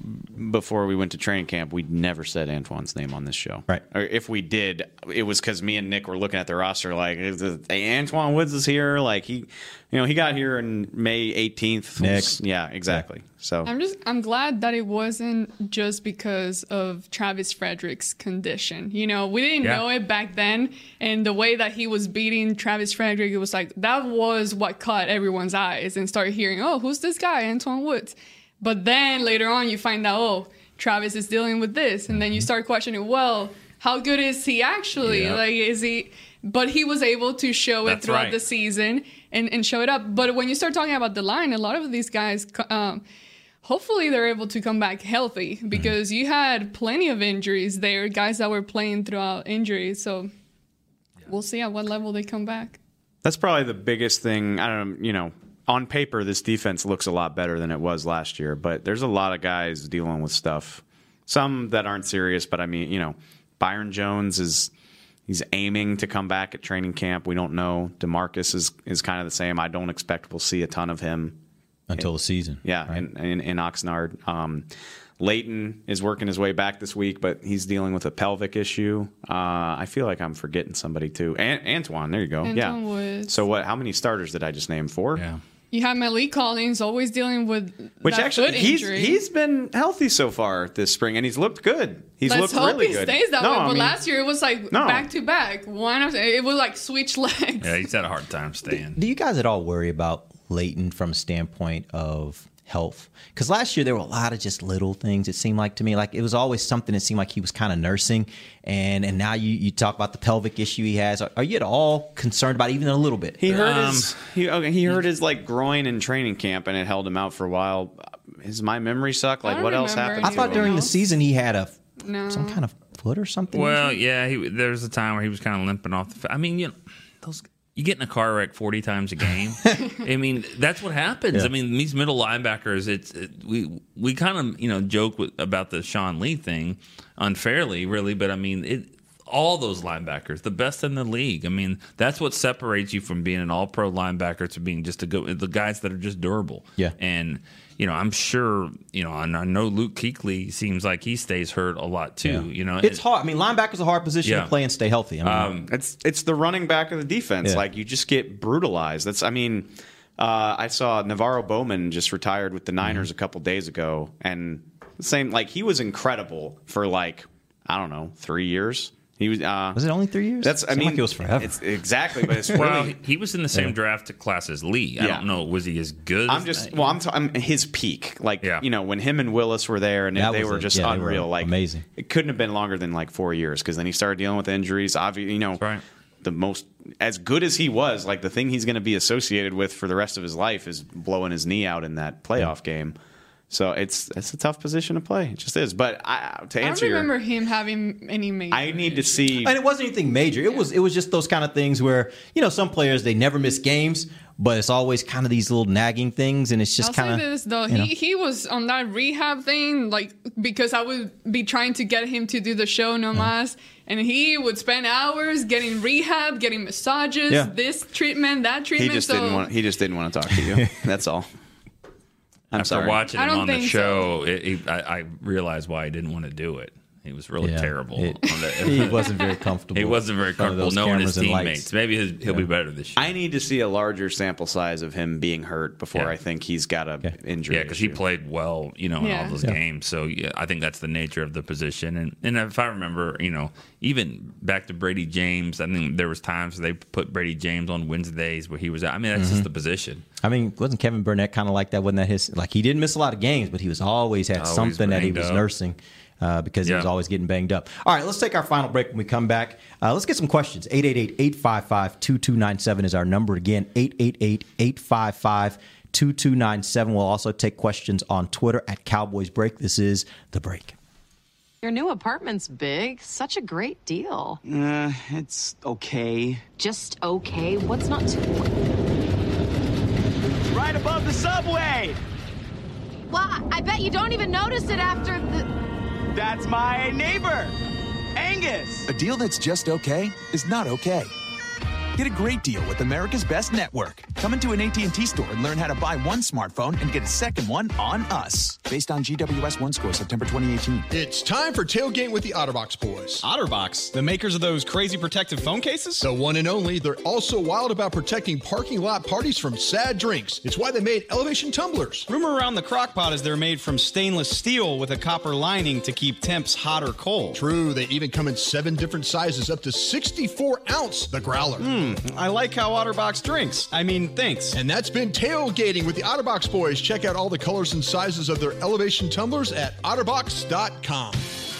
before we went to training camp, we never said Antwaun's name on this show. Right. Or if we did, it was because me and Nick were looking at the roster like, hey, Antwaun Woods is here. Like he, you know, he got here in May 18th. Next. Yeah, exactly. So I'm just I'm glad that it wasn't just because of Travis Frederick's condition. You know, we didn't Yeah. know it back then, and the way that he was beating Travis Frederick, it was like that was what caught everyone's eyes and started hearing, oh, who's this guy, Antwaun Woods? But then later on, you find out, oh, Travis is dealing with this, and then you mm-hmm. start questioning, well, how good is he actually? Yeah. Like, is he? But he was able to show it throughout right. the season and, and show it up. But when you start talking about the line, a lot of these guys, um, hopefully they're able to come back healthy Mm-hmm. because you had plenty of injuries there, guys that were playing throughout injuries. So we'll see at what level they come back. that's probably the biggest thing. I don't, you know, on paper, this defense looks a lot better than it was last year, but there's a lot of guys dealing with stuff. Some that aren't serious, but I mean, you know, Byron Jones is he's aiming to come back at training camp. We don't know. Demarcus is is kind of the same. I don't expect we'll see a ton of him. Until the season. Yeah, in, in, in Oxnard. Um, Leighton is working his way back this week, but he's dealing with a pelvic issue. Uh, I feel like I'm forgetting somebody too. An- Antwaun, there you go. Antwaun yeah. Woods. So what? How many starters did I just name? Four. Yeah. You have Maliek Collins always dealing with Which that actually foot he's injury. he's been healthy so far this spring, and he's looked good. He's Let's looked hope really he good. stays that No, way. I But mean- last year it was like No. back to back. One of it was like switch legs. Yeah, he's had a hard time staying. Do you guys at all worry about Leighton from standpoint of health? Because last year there were a lot of just little things. It seemed like to me like it was always something that seemed like he was kind of nursing, and and now you you talk about the pelvic issue he has. Are, are you at all concerned about it, even a little bit? He hurt Um, his he, okay, he hurt his like groin in training camp, and it held him out for a while. Is my memory suck? Like don't what else happened? I to thought him? during the season he had a No. some kind of foot or something. Well, injury? yeah, he, there was a time where he was kind of limping off the. fi- I mean, you know, those you get in a car wreck forty times a game. I mean, that's what happens. Yeah. I mean, these middle linebackers, it's it, we we kind of you know joke with, about the Sean Lee thing unfairly, really, but I mean it. All those linebackers, the best in the league. I mean, that's what separates you from being an All-Pro linebacker to being just a good. The guys that are just durable. Yeah. and you know, I'm sure. You know, and I know Luke Kuechly seems like he stays hurt a lot too. Yeah. You know, it's hard. I mean, linebacker's a hard position Yeah. to play and stay healthy. I mean, Um, it's it's the running back of the defense. Yeah. Like you just get brutalized. That's I mean, uh, I saw NaVorro Bowman just retired with the Mm-hmm. Niners a couple days ago, and same like he was incredible for like I don't know three years. He was. Uh, was it only three years? That's I Seemed mean like it was forever. It's exactly, but it's Well, really. he was in the same draft class as Lee. I Yeah. don't know. Was he as good? I'm as just that? well. I'm, t- I'm his peak. Like Yeah. you know when him and Willis were there, and That they were it. just Yeah, they were unreal. like amazing. It couldn't have been longer than like four years because then he started dealing with injuries. Obviously, you know, right. the most as good as he was, like the thing he's going to be associated with for the rest of his life is blowing his knee out in that playoff game. So it's it's a tough position to play. It just is. But I, to answer, I don't answer your, remember him having any major. I need to see. and it wasn't anything major. It was it was just those kind of things where you know some players they never miss games, but it's always kind of these little nagging things, and it's just I'll kind of this though, you know. he he was on that rehab thing, like because I would be trying to get him to do the show no mas, and he would spend hours getting rehab, getting massages, Yeah. this treatment, that treatment. he treatment. just so didn't want. He just didn't want to talk to you. That's all. I'm After sorry. watching I him don't on the think show, it, it, I, I realized why he didn't want to do it. He was really Yeah, terrible. it- on the- he wasn't very comfortable He wasn't very in front of comfortable those knowing his cameras and lights. teammates. Maybe his, he'll be better this year. I need to see a larger sample size of him being hurt before Yeah. I think he's got a injury. Yeah, because he played well, you know, in Yeah. all those Yeah. games. So yeah, I think that's the nature of the position. And and if I remember, you know, even back to Bradie James, I think there was times they put Bradie James on Wednesdays where he was. out. I mean, that's Mm-hmm. just the position. I mean, wasn't Kevin Burnett kind of like that? Wasn't that his? Like he didn't miss a lot of games, but he was always had Always something that he was up. nursing uh, because he was always getting banged up. All right, let's take our final break. When we come back, uh, let's get some questions. 888-855-2297 is our number again. 888-855-2297. We'll also take questions on Twitter at Cowboys Break. This is the break. Your new apartment's big. Such a great deal. Uh, it's okay. Just okay. What's not to. Right above the subway! Well, I bet you don't even notice it after the. That's my neighbor, Angus! A deal that's just okay is not okay. Get a great deal with America's Best Network. Come into an AT&T store and learn how to buy one smartphone and get a second one on us. Based on GWS One score September 2018. It's time for tailgate with the OtterBox boys. OtterBox, the makers of those crazy protective phone cases? The one and only. They're also wild about protecting parking lot parties from sad drinks. It's why they made elevation tumblers. Rumor around the crockpot is they're made from stainless steel with a copper lining to keep temps hot or cold. True, they even come in seven different sizes, up to 64 ounce. The growler. Hmm. Hmm, I like how OtterBox drinks. I mean, thanks. And that's been tailgating with the OtterBox boys. Check out all the colors and sizes of their elevation tumblers at otterbox.com.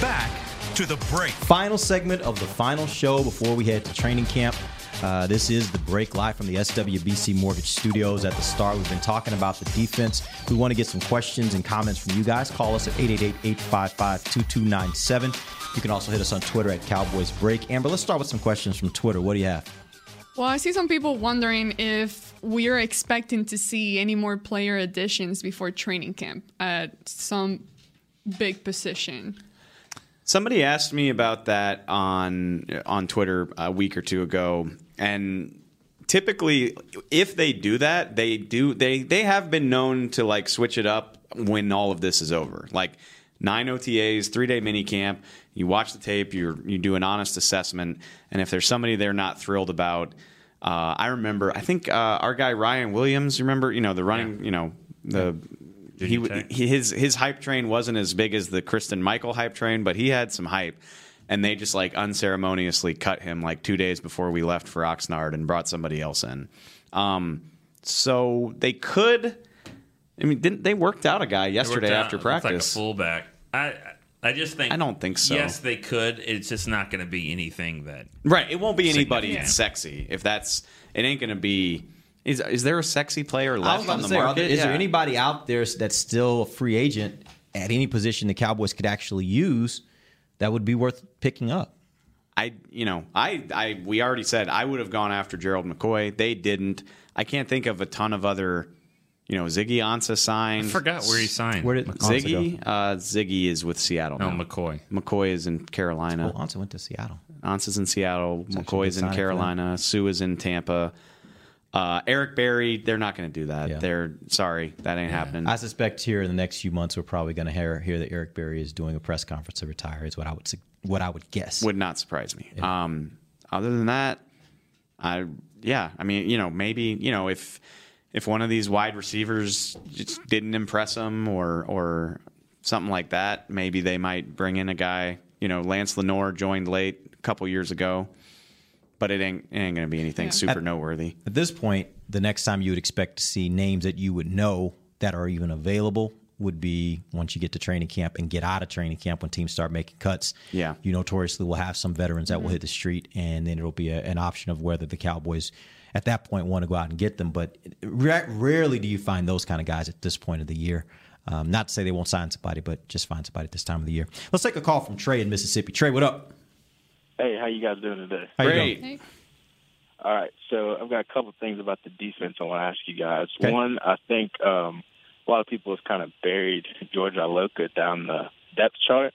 Back to the break. Final segment of the final show before we head to training camp. Uh, this is the break live from the SWBC Mortgage Studios at the Star. We've been talking about the defense. We want to get some questions and comments from you guys. Call us at 888-855-2297. You can also hit us on Twitter at Cowboys Break. Amber, let's start with some questions from Twitter. What do you have? Well, I see some people wondering if we're expecting to see any more player additions before training camp at some big position. Somebody asked me about that on on Twitter a week or two ago, and typically, if they do that, they do they they have been known to like switch it up when all of this is over, like nine OTAs, three day mini camp. You watch the tape, you you do an honest assessment, and if there's somebody they're not thrilled about, uh, I remember I think uh, our guy Ryan Williams, remember you know the running, you know the he, he his his hype train wasn't as big as the Christine Michael hype train, but he had some hype. And they just like unceremoniously cut him like two days before we left for Oxnard and brought somebody else in. Um, so they could. I mean, didn't they worked out a guy yesterday after out. It's practice? like a fullback. I I just think I don't think so. Yes, they could. It's just not going to be anything that Right. It won't be anybody sexy. If that's, it ain't going to be. Is is there a sexy player left on the say, are market? there- is there anybody out there that's still a free agent at any position the Cowboys could actually use that would be worth picking up? I, you know, I, I, we already said I would have gone after Gerald McCoy. They didn't. I can't think of a ton of other. You know, Ziggy Ansah signed. I forgot where he signed. Where did Ansah Ziggy? Uh, Ziggy is with Seattle. No, now. McCoy. McCoy is in Carolina. Oh, Ansah went to Seattle. Ansah's in Seattle. actually a McCoy's in Carolina. Suh is in Tampa. Uh, Eric Berry, they're not going to do that. They're sorry, that ain't happening. I suspect here in the next few months we're probably going to hear hear that Eric Berry is doing a press conference to retire. Is what I would what I would guess. Would not surprise me. Um, other than that, I yeah, I mean, you know, maybe you know if if one of these wide receivers just didn't impress them or or something like that, maybe they might bring in a guy. You know, Lance Lenoir joined late a couple years ago, but it ain't it ain't going to be anything super At- noteworthy. At this point, the next time you would expect to see names that you would know that are even available would be once you get to training camp and get out of training camp when teams start making cuts. Yeah. You notoriously will have some veterans that will hit the street, and then it'll be a, an option of whether the Cowboys at that point want to go out and get them. But ra- rarely do you find those kind of guys at this point of the year. Um, not to say they won't sign somebody, but just find somebody at this time of the year. Let's take a call from Trey in Mississippi. Trey, what up? Hey, how you guys doing today? How you Great. doing? All right, so I've got a couple things about the defense I want to ask you guys. Okay. One, I think um, a lot of people have kind of buried George Iloka down the depth chart,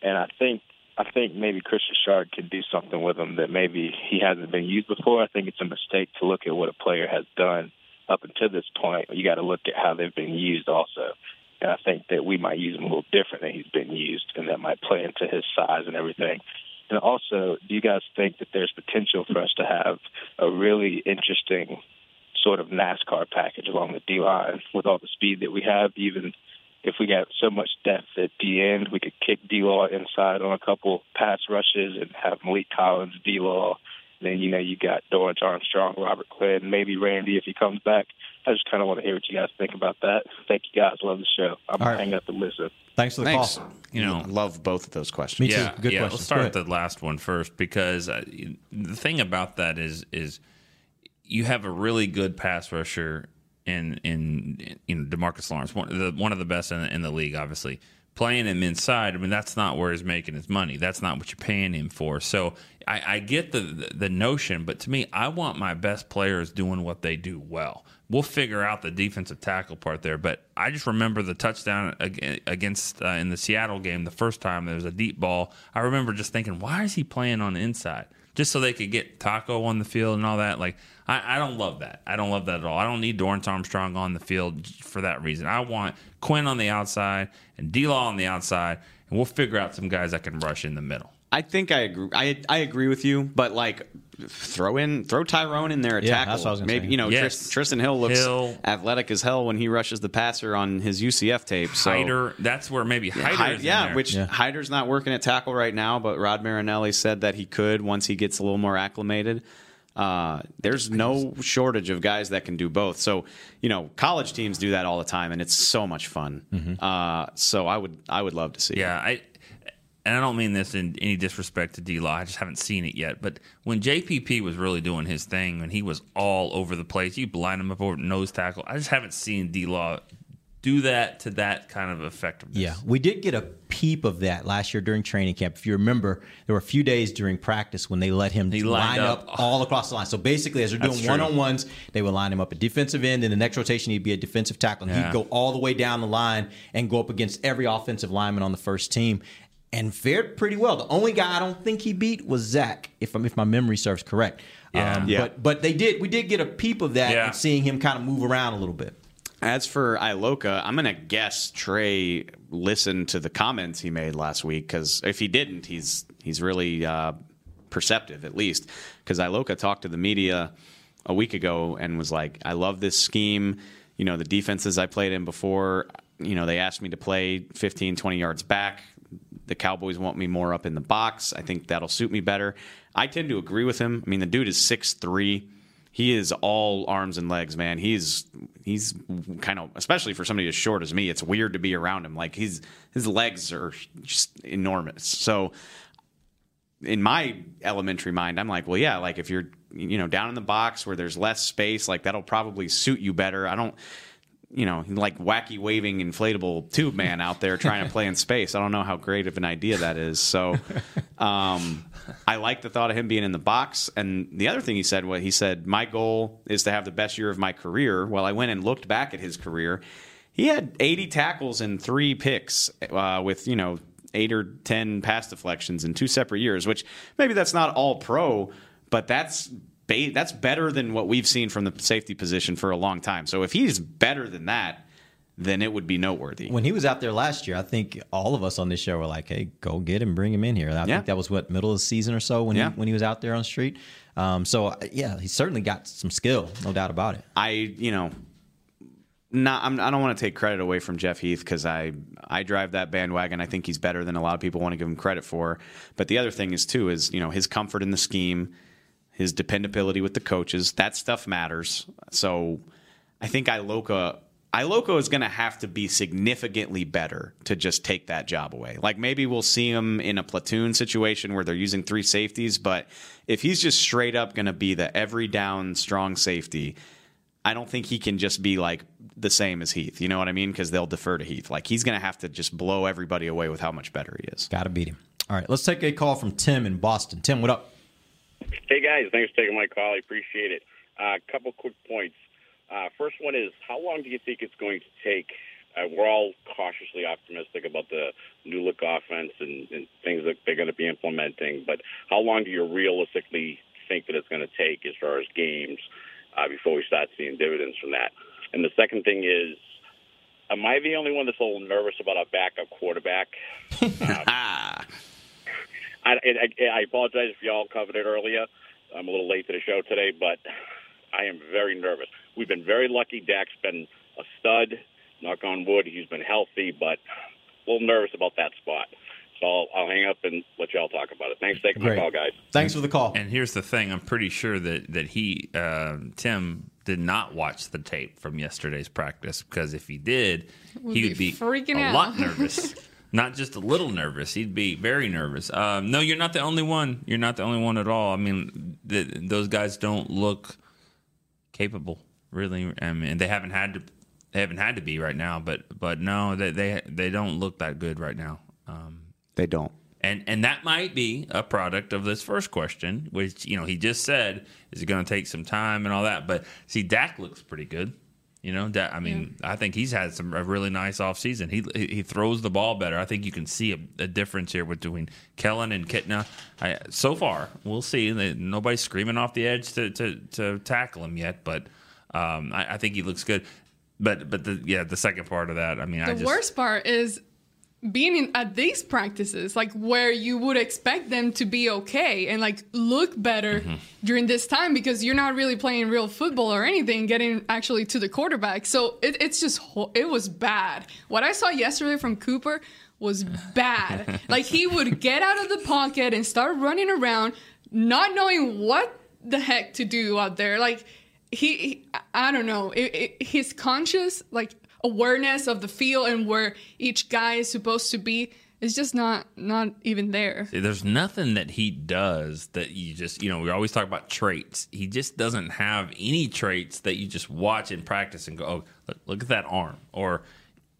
and I think I think maybe Christian Sharp can do something with him that maybe he hasn't been used before. I think it's a mistake to look at what a player has done up until this point. You got to look at how they've been used also. And I think that we might use him a little different than he's been used, and that might play into his size and everything. And also, do you guys think that there's potential for us to have a really interesting sort of NASCAR package along the D line with all the speed that we have? Even if we got so much depth at the end, we could kick D Law inside on a couple pass rushes and have Maliek Collins, D Law. Then you know you got Dorance Armstrong, Robert Quinn, maybe Randy if he comes back. I just kind of want to hear what you guys think about that. Thank you guys. Love the show. I'm All right. hanging up and listen. Thanks for the Thanks. call. You know, love both of those questions. Me yeah, good yeah. Let's start with the last one first because uh, the thing about that is is you have a really good pass rusher in in you know Demarcus Lawrence, one the one of the best in, in the league, obviously. Playing him inside, I mean, that's not where he's making his money. That's not what you're paying him for. So I, I get the, the the notion, but to me, I want my best players doing what they do well. We'll figure out the defensive tackle part there, but I just remember the touchdown against uh, in the Seattle game the first time there was a deep ball. I remember just thinking, why is he playing on the inside? Just so they could get Taco on the field and all that. Like, I, I don't love that. I don't love that at all. I don't need Dorance Armstrong on the field for that reason. I want Quinn on the outside and D Law on the outside, and we'll figure out some guys that can rush in the middle. I think I agree. I I agree with you, but like throw in throw Tyrone in there at Yeah, tackle. that's what I was gonna Maybe say. you know Yes. Trysten Hill looks Hill. athletic as hell when he rushes the passer on his UCF tape. So Hyder, that's where maybe Yeah, Hyder Hy- is in yeah, there. which Hyder's not working at tackle right now, but Rod Marinelli said that he could once he gets a little more acclimated. Uh, there's no shortage of guys that can do both. So, you know, college teams do that all the time, and it's so much fun. Uh, so I would, I would love to see. Yeah, I and I don't mean this in any disrespect to D Law. I just haven't seen it yet. But when JPP was really doing his thing, when he was all over the place, you line him up over nose tackle. I just haven't seen D Law do that to that kind of effectiveness. Yeah, we did get a peep of that last year during training camp. If you remember, there were a few days during practice when they let him line up. up. all across the line. So basically, as they're doing one on ones, they would line him up at defensive end. In the next rotation, he'd be a defensive tackle. And Yeah. he'd go all the way down the line and go up against every offensive lineman on the first team. And fared pretty well. The only guy I don't think he beat was Zack, if I'm, if my memory serves correct. Yeah. Um, Yeah. But but they did. We did get a peep of that Yeah. and seeing him kind of move around a little bit. As for Iloka, I'm gonna guess Trey listened to the comments he made last week because if he didn't, he's he's really uh, perceptive at least. Because Iloka talked to the media a week ago and was like, "I love this scheme. You know, the defenses I played in before. You know, they asked me to play 15, 20 yards back. The Cowboys want me more up in the box. I think that'll suit me better. I tend to agree with him. I mean, the dude is six three. He is all arms and legs, man. He's he's kind of, especially for somebody as short as me. It's weird to be around him. Like he's his legs are just enormous. So in my elementary mind, I'm like, well, yeah, like if you're you know down in the box where there's less space, like that'll probably suit you better. I don't. You know, like wacky waving inflatable tube man out there trying to play in space. I don't know how great of an idea that is. So, um, I like the thought of him being in the box. And the other thing he said, what he said, my goal is to have the best year of my career. Well, I went and looked back at his career. He had 80 tackles and three picks uh, with, you know, eight or 10 pass deflections in two separate years, which maybe that's not all pro, but that's ba- that's better than what we've seen from the safety position for a long time. So if he's better than that, then it would be noteworthy. When he was out there last year, I think all of us on this show were like, "Hey, go get him, bring him in here." I Yeah. think that was what middle of the season or so when Yeah. he when he was out there on the street. Um, so uh, yeah, he certainly got some skill, no doubt about it. I, you know, not, I'm, I don't want to take credit away from Jeff Heath because I, I drive that bandwagon. I think he's better than a lot of people want to give him credit for. But the other thing is too is you know his comfort in the scheme, his dependability with the coaches. That stuff matters. So I think Iloka. Iloka is going to have to be significantly better to just take that job away. Like maybe we'll see him in a platoon situation where they're using three safeties, but if he's just straight up going to be the every down strong safety, I don't think he can just be like the same as Heath. You know what I mean? Because they'll defer to Heath. Like he's going to have to just blow everybody away with how much better he is. Got to beat him. All right, let's take a call from Tim in Boston. Tim, what up? Hey guys, thanks for taking my call. I appreciate it. A uh, couple quick points. Uh, first one is how long do you think it's going to take? Uh, we're all cautiously optimistic about the new look offense and, and things that they're going to be implementing, but how long do you realistically think that it's going to take as far as games uh, before we start seeing dividends from that? And the second thing is, am I the only one that's a little nervous about a backup quarterback? Um, I, I, I apologize if y'all covered it earlier. I'm a little late to the show today, but I am very nervous. We've been very lucky. Dak's been a stud. Knock on wood, he's been healthy, but a little nervous about that spot. So I'll, I'll hang up and let y'all talk about it. Thanks for taking my call, guys. Thanks for the call. And here's the thing: I'm pretty sure that that he, uh, Tim, did not watch the tape from yesterday's practice because if he did, Would he be would be freaking a out. lot nervous. Not just a little nervous; he'd be very nervous. Um, no, you're not the only one. You're not the only one at all. I mean, th those guys don't look capable, really. I mean, they haven't had to. They haven't had to be right now, but but no, they they they don't look that good right now. Um, They don't. and and that might be a product of this first question, which you know he just said is it going to take some time and all that. But see, Dak looks pretty good. You know, Da- I mean, I think he's had some a really nice offseason. He he throws the ball better. I think you can see a, a difference here between Kellen and Kitna. I, so far, we'll see. Nobody's screaming off the edge to to, to tackle him yet, but um, I, I think he looks good. But but the yeah, the second part of that, I mean, I The just worst part is being in, at these practices, like where you would expect them to be okay and like look better Mm-hmm. during this time because you're not really playing real football or anything, getting actually to the quarterback. So it, it's just it was bad. What I saw yesterday from Cooper was bad. like he would get out of the pocket and start running around, not knowing what the heck to do out there. Like he, he I don't know, it, it, his conscious like awareness of the field and where each guy is supposed to be is just not not even there. There's nothing that he does that you just, you know, we always talk about traits. He just doesn't have any traits that you just watch and practice and go, oh, look, look at that arm. Or,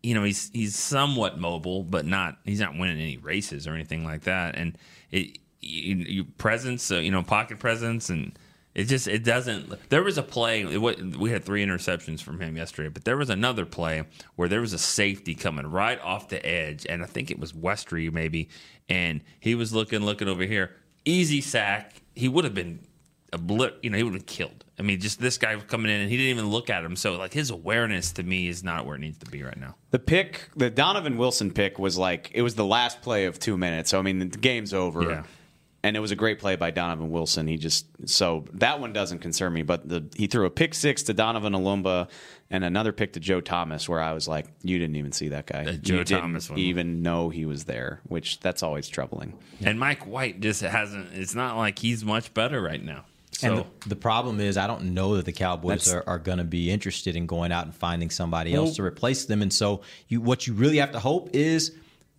you know, he's he's somewhat mobile, but not, he's not winning any races or anything like that. And it, you, you presence, uh, you know, pocket presence and, it just it doesn't. There was a play. It, we had three interceptions from him yesterday, but there was another play where there was a safety coming right off the edge, and I think it was Westry maybe, and he was looking, looking over here, easy sack. He would have been a blip. You know, he would have been killed. I mean, just this guy coming in, and he didn't even look at him. So like his awareness to me is not where it needs to be right now. The pick, the Donovan Wilson pick was like it was the last play of two minutes. So I mean, the game's over. Yeah. And it was a great play by Donovan Wilson. He just so that one doesn't concern me, but the he threw a pick six to Donovan Olumba and another pick to Joe Thomas, where I was like, you didn't even see that guy. Uh, Joe you didn't Thomas one. even know he was there, which that's always troubling. And Mike White just hasn't. It's not like he's much better right now. So And the, the problem is, I don't know that the Cowboys That's- are, are going to be interested in going out and finding somebody Well- else to replace them. And so, you what you really have to hope is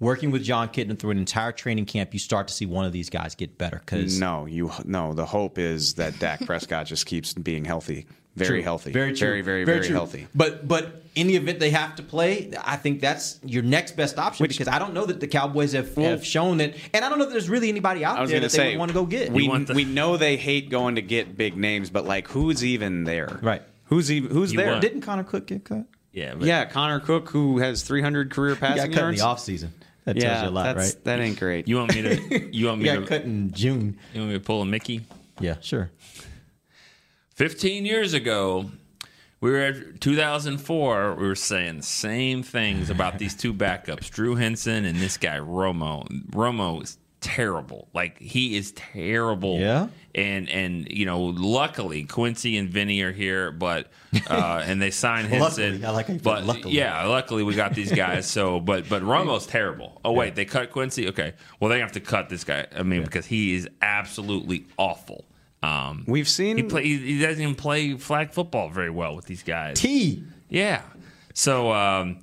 working with Jon Kitna through an entire training camp, you start to see one of these guys get better. Because No, you no. The hope is that Dak Prescott just keeps being healthy, very True. healthy, Very true. very, very, very, true. healthy. But but in the event they have to play, I think that's your next best option because I don't know that the Cowboys have, have shown that, and I don't know that there's really anybody out there that to they would want to go get. We we know they hate going to get big names, but like who's even there? Right. Who's even who's You there? won. Didn't Connor Cook get cut? Yeah, yeah. Connor Cook, who has 300 career He got passing cut in yards the offseason. That yeah, tells you a lot, that's- right? That ain't great. You want me to? You want me He got to? cut in June. You want me to pull a Mickey? Yeah, sure. 15 years ago, we were at 2004. We were saying the same things about these two backups, Drew Henson and this guy Romo. Romo is terrible. Like he is terrible. Yeah? And and you know, luckily Quincy and Vinny are here, but uh, and they signed Henson. Luckily. I like how you but luckily. yeah, luckily we got these guys. So, but but Romo's terrible. Oh wait, they cut Quincy. Okay, well they have to cut this guy. I mean, because he is absolutely awful. Um, We've seen he play. He, he doesn't even play flag football very well with these guys. T. Yeah. So um,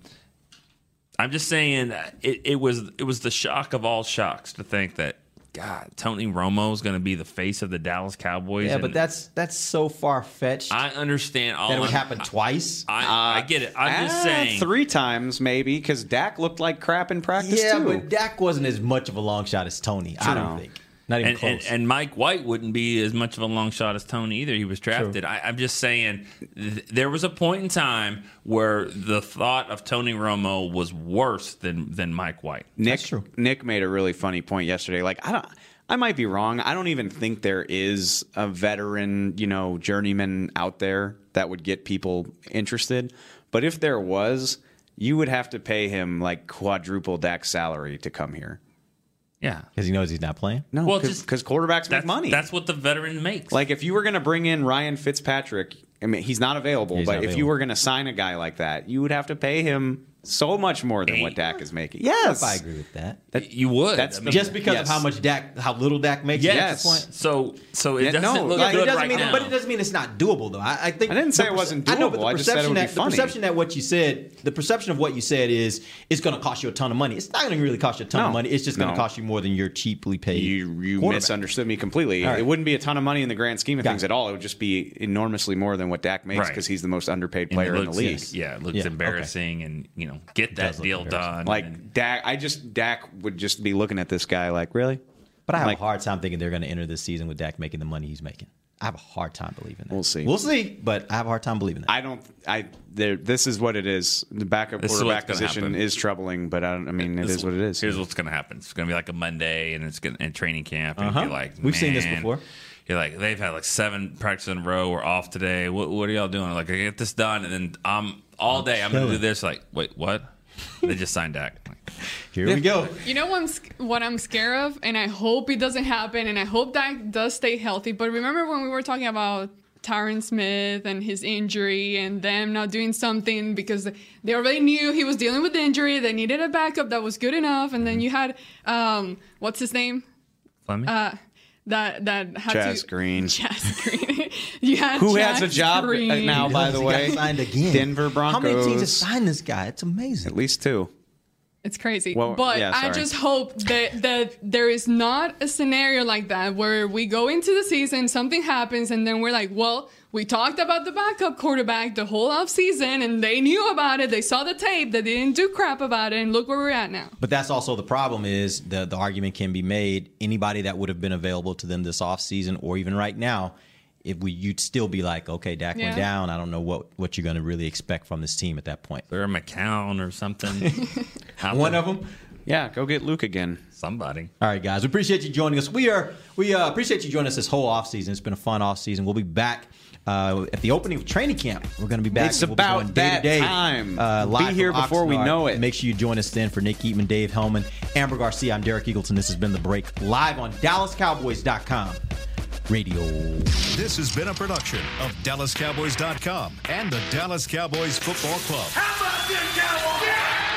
I'm just saying uh, it, it was it was the shock of all shocks to think that God Tony Romo is going to be the face of the Dallas Cowboys. Yeah, but that's that's so far fetched. I understand all that it would I'm- happen twice. I, I get it. I'm just Ah, saying. three times maybe because Dak looked like crap in practice yeah, too. but Dak wasn't as much of a long shot as Tony. I don't think. Not even and, close. and, and Mike White wouldn't be as much of a long shot as Tony either. He was drafted. I, I'm just saying, th- there was a point in time where the thought of Tony Romo was worse than than Mike White. Nick Nick made a really funny point yesterday. Like I don't I might be wrong. I don't even think there is a veteran, you know, journeyman out there that would get people interested. But if there was, you would have to pay him like quadruple Dak's salary to come here. Yeah, because he knows he's not playing. No, Well, because quarterbacks make That's, money. that's what the veteran makes. Like if you were going to bring in Ryan Fitzpatrick, I mean he's not available, He's but not if you available. were going to sign a guy like that, you would have to pay him so much more than what Dak is making. Yes, I agree with that. you would. That's I mean, just because yes. of how much Dak, how little Dak makes. Yes. That's the point. So so it Yeah, doesn't no, look like, good it doesn't right mean, now. but it doesn't mean it's not doable, though. I, I think I didn't say the it wasn't doable. I know, but the I just said it perception would be that funny. the perception that what you said, the perception of what you said is it's going to cost you a ton of money. It's not going to really cost you a ton of money. It's just going to No. cost you more than your cheaply paid. You you misunderstood me completely. All right. It wouldn't be a ton of money in the grand scheme of Got things it. at all. It would just be enormously more than what Dak makes Right. because he's the most underpaid player in the league. Yeah, it looks embarrassing, and you know, get that deal done. Like and- Dak, I just Dak would just be looking at this guy like, really? But I have Like- a hard time thinking they're going to enter this season with Dak making the money he's making. I have a hard time believing that. We'll see. We'll see, but I have a hard time believing that. I don't. I there. This is what it is. The backup This is quarterback what's gonna position happen. is troubling, but I don't. I mean, it This- is what it is. Here's what's going to happen. It's going to be like a Monday, and it's going to in training camp, and Uh-huh. you're like, We've seen this before. You're like, they've had like seven practices in a row. We're off today. What, what are y'all doing? Like, I get this done, and then I'm all day I'm going to do this. Like, wait, what? they just signed Dak. Here we go. You know what I'm, what I'm scared of, and I hope it doesn't happen, and I hope that does stay healthy. But remember when we were talking about Tyron Smith and his injury, and them not doing something because they already knew he was dealing with the injury. They needed a backup that was good enough, and then you had um, what's his name? Fleming? Uh, that that had Chaz to Green. Chaz Green. you had Who has a job Green. now, by the He got way? signed again. Denver Broncos. How many teams have signed this guy? It's amazing. At least two. It's crazy. Well, but yeah, I just hope that that there is not a scenario like that where we go into the season, something happens, and then we're like, well, we talked about the backup quarterback the whole off season, and they knew about it. They saw the tape. They didn't do crap about it, and look where we're at now. But that's also the problem is the the argument can be made anybody that would have been available to them this offseason or even right now if we you'd still be like okay Dak went down I don't know what what you're going to really expect from this team at that point. They're a McCown or something. One of them. Yeah, go get Luke again. Somebody. All right, guys. We appreciate you joining us. We are we uh, appreciate you joining us this whole offseason. It's been a fun offseason. We'll be back uh, at the opening of training camp. We're going to be back. It's We'll be about going day to that day, time. Uh, We'll be here from before we know it. Make sure you join us then for Nick Eatman, Dave Helman, Amber Garcia. I'm Derek Eagleton. This has been the break live on DallasCowboys.com radio. This has been a production of DallasCowboys.com and the Dallas Cowboys Football Club. How about this, Cowboys?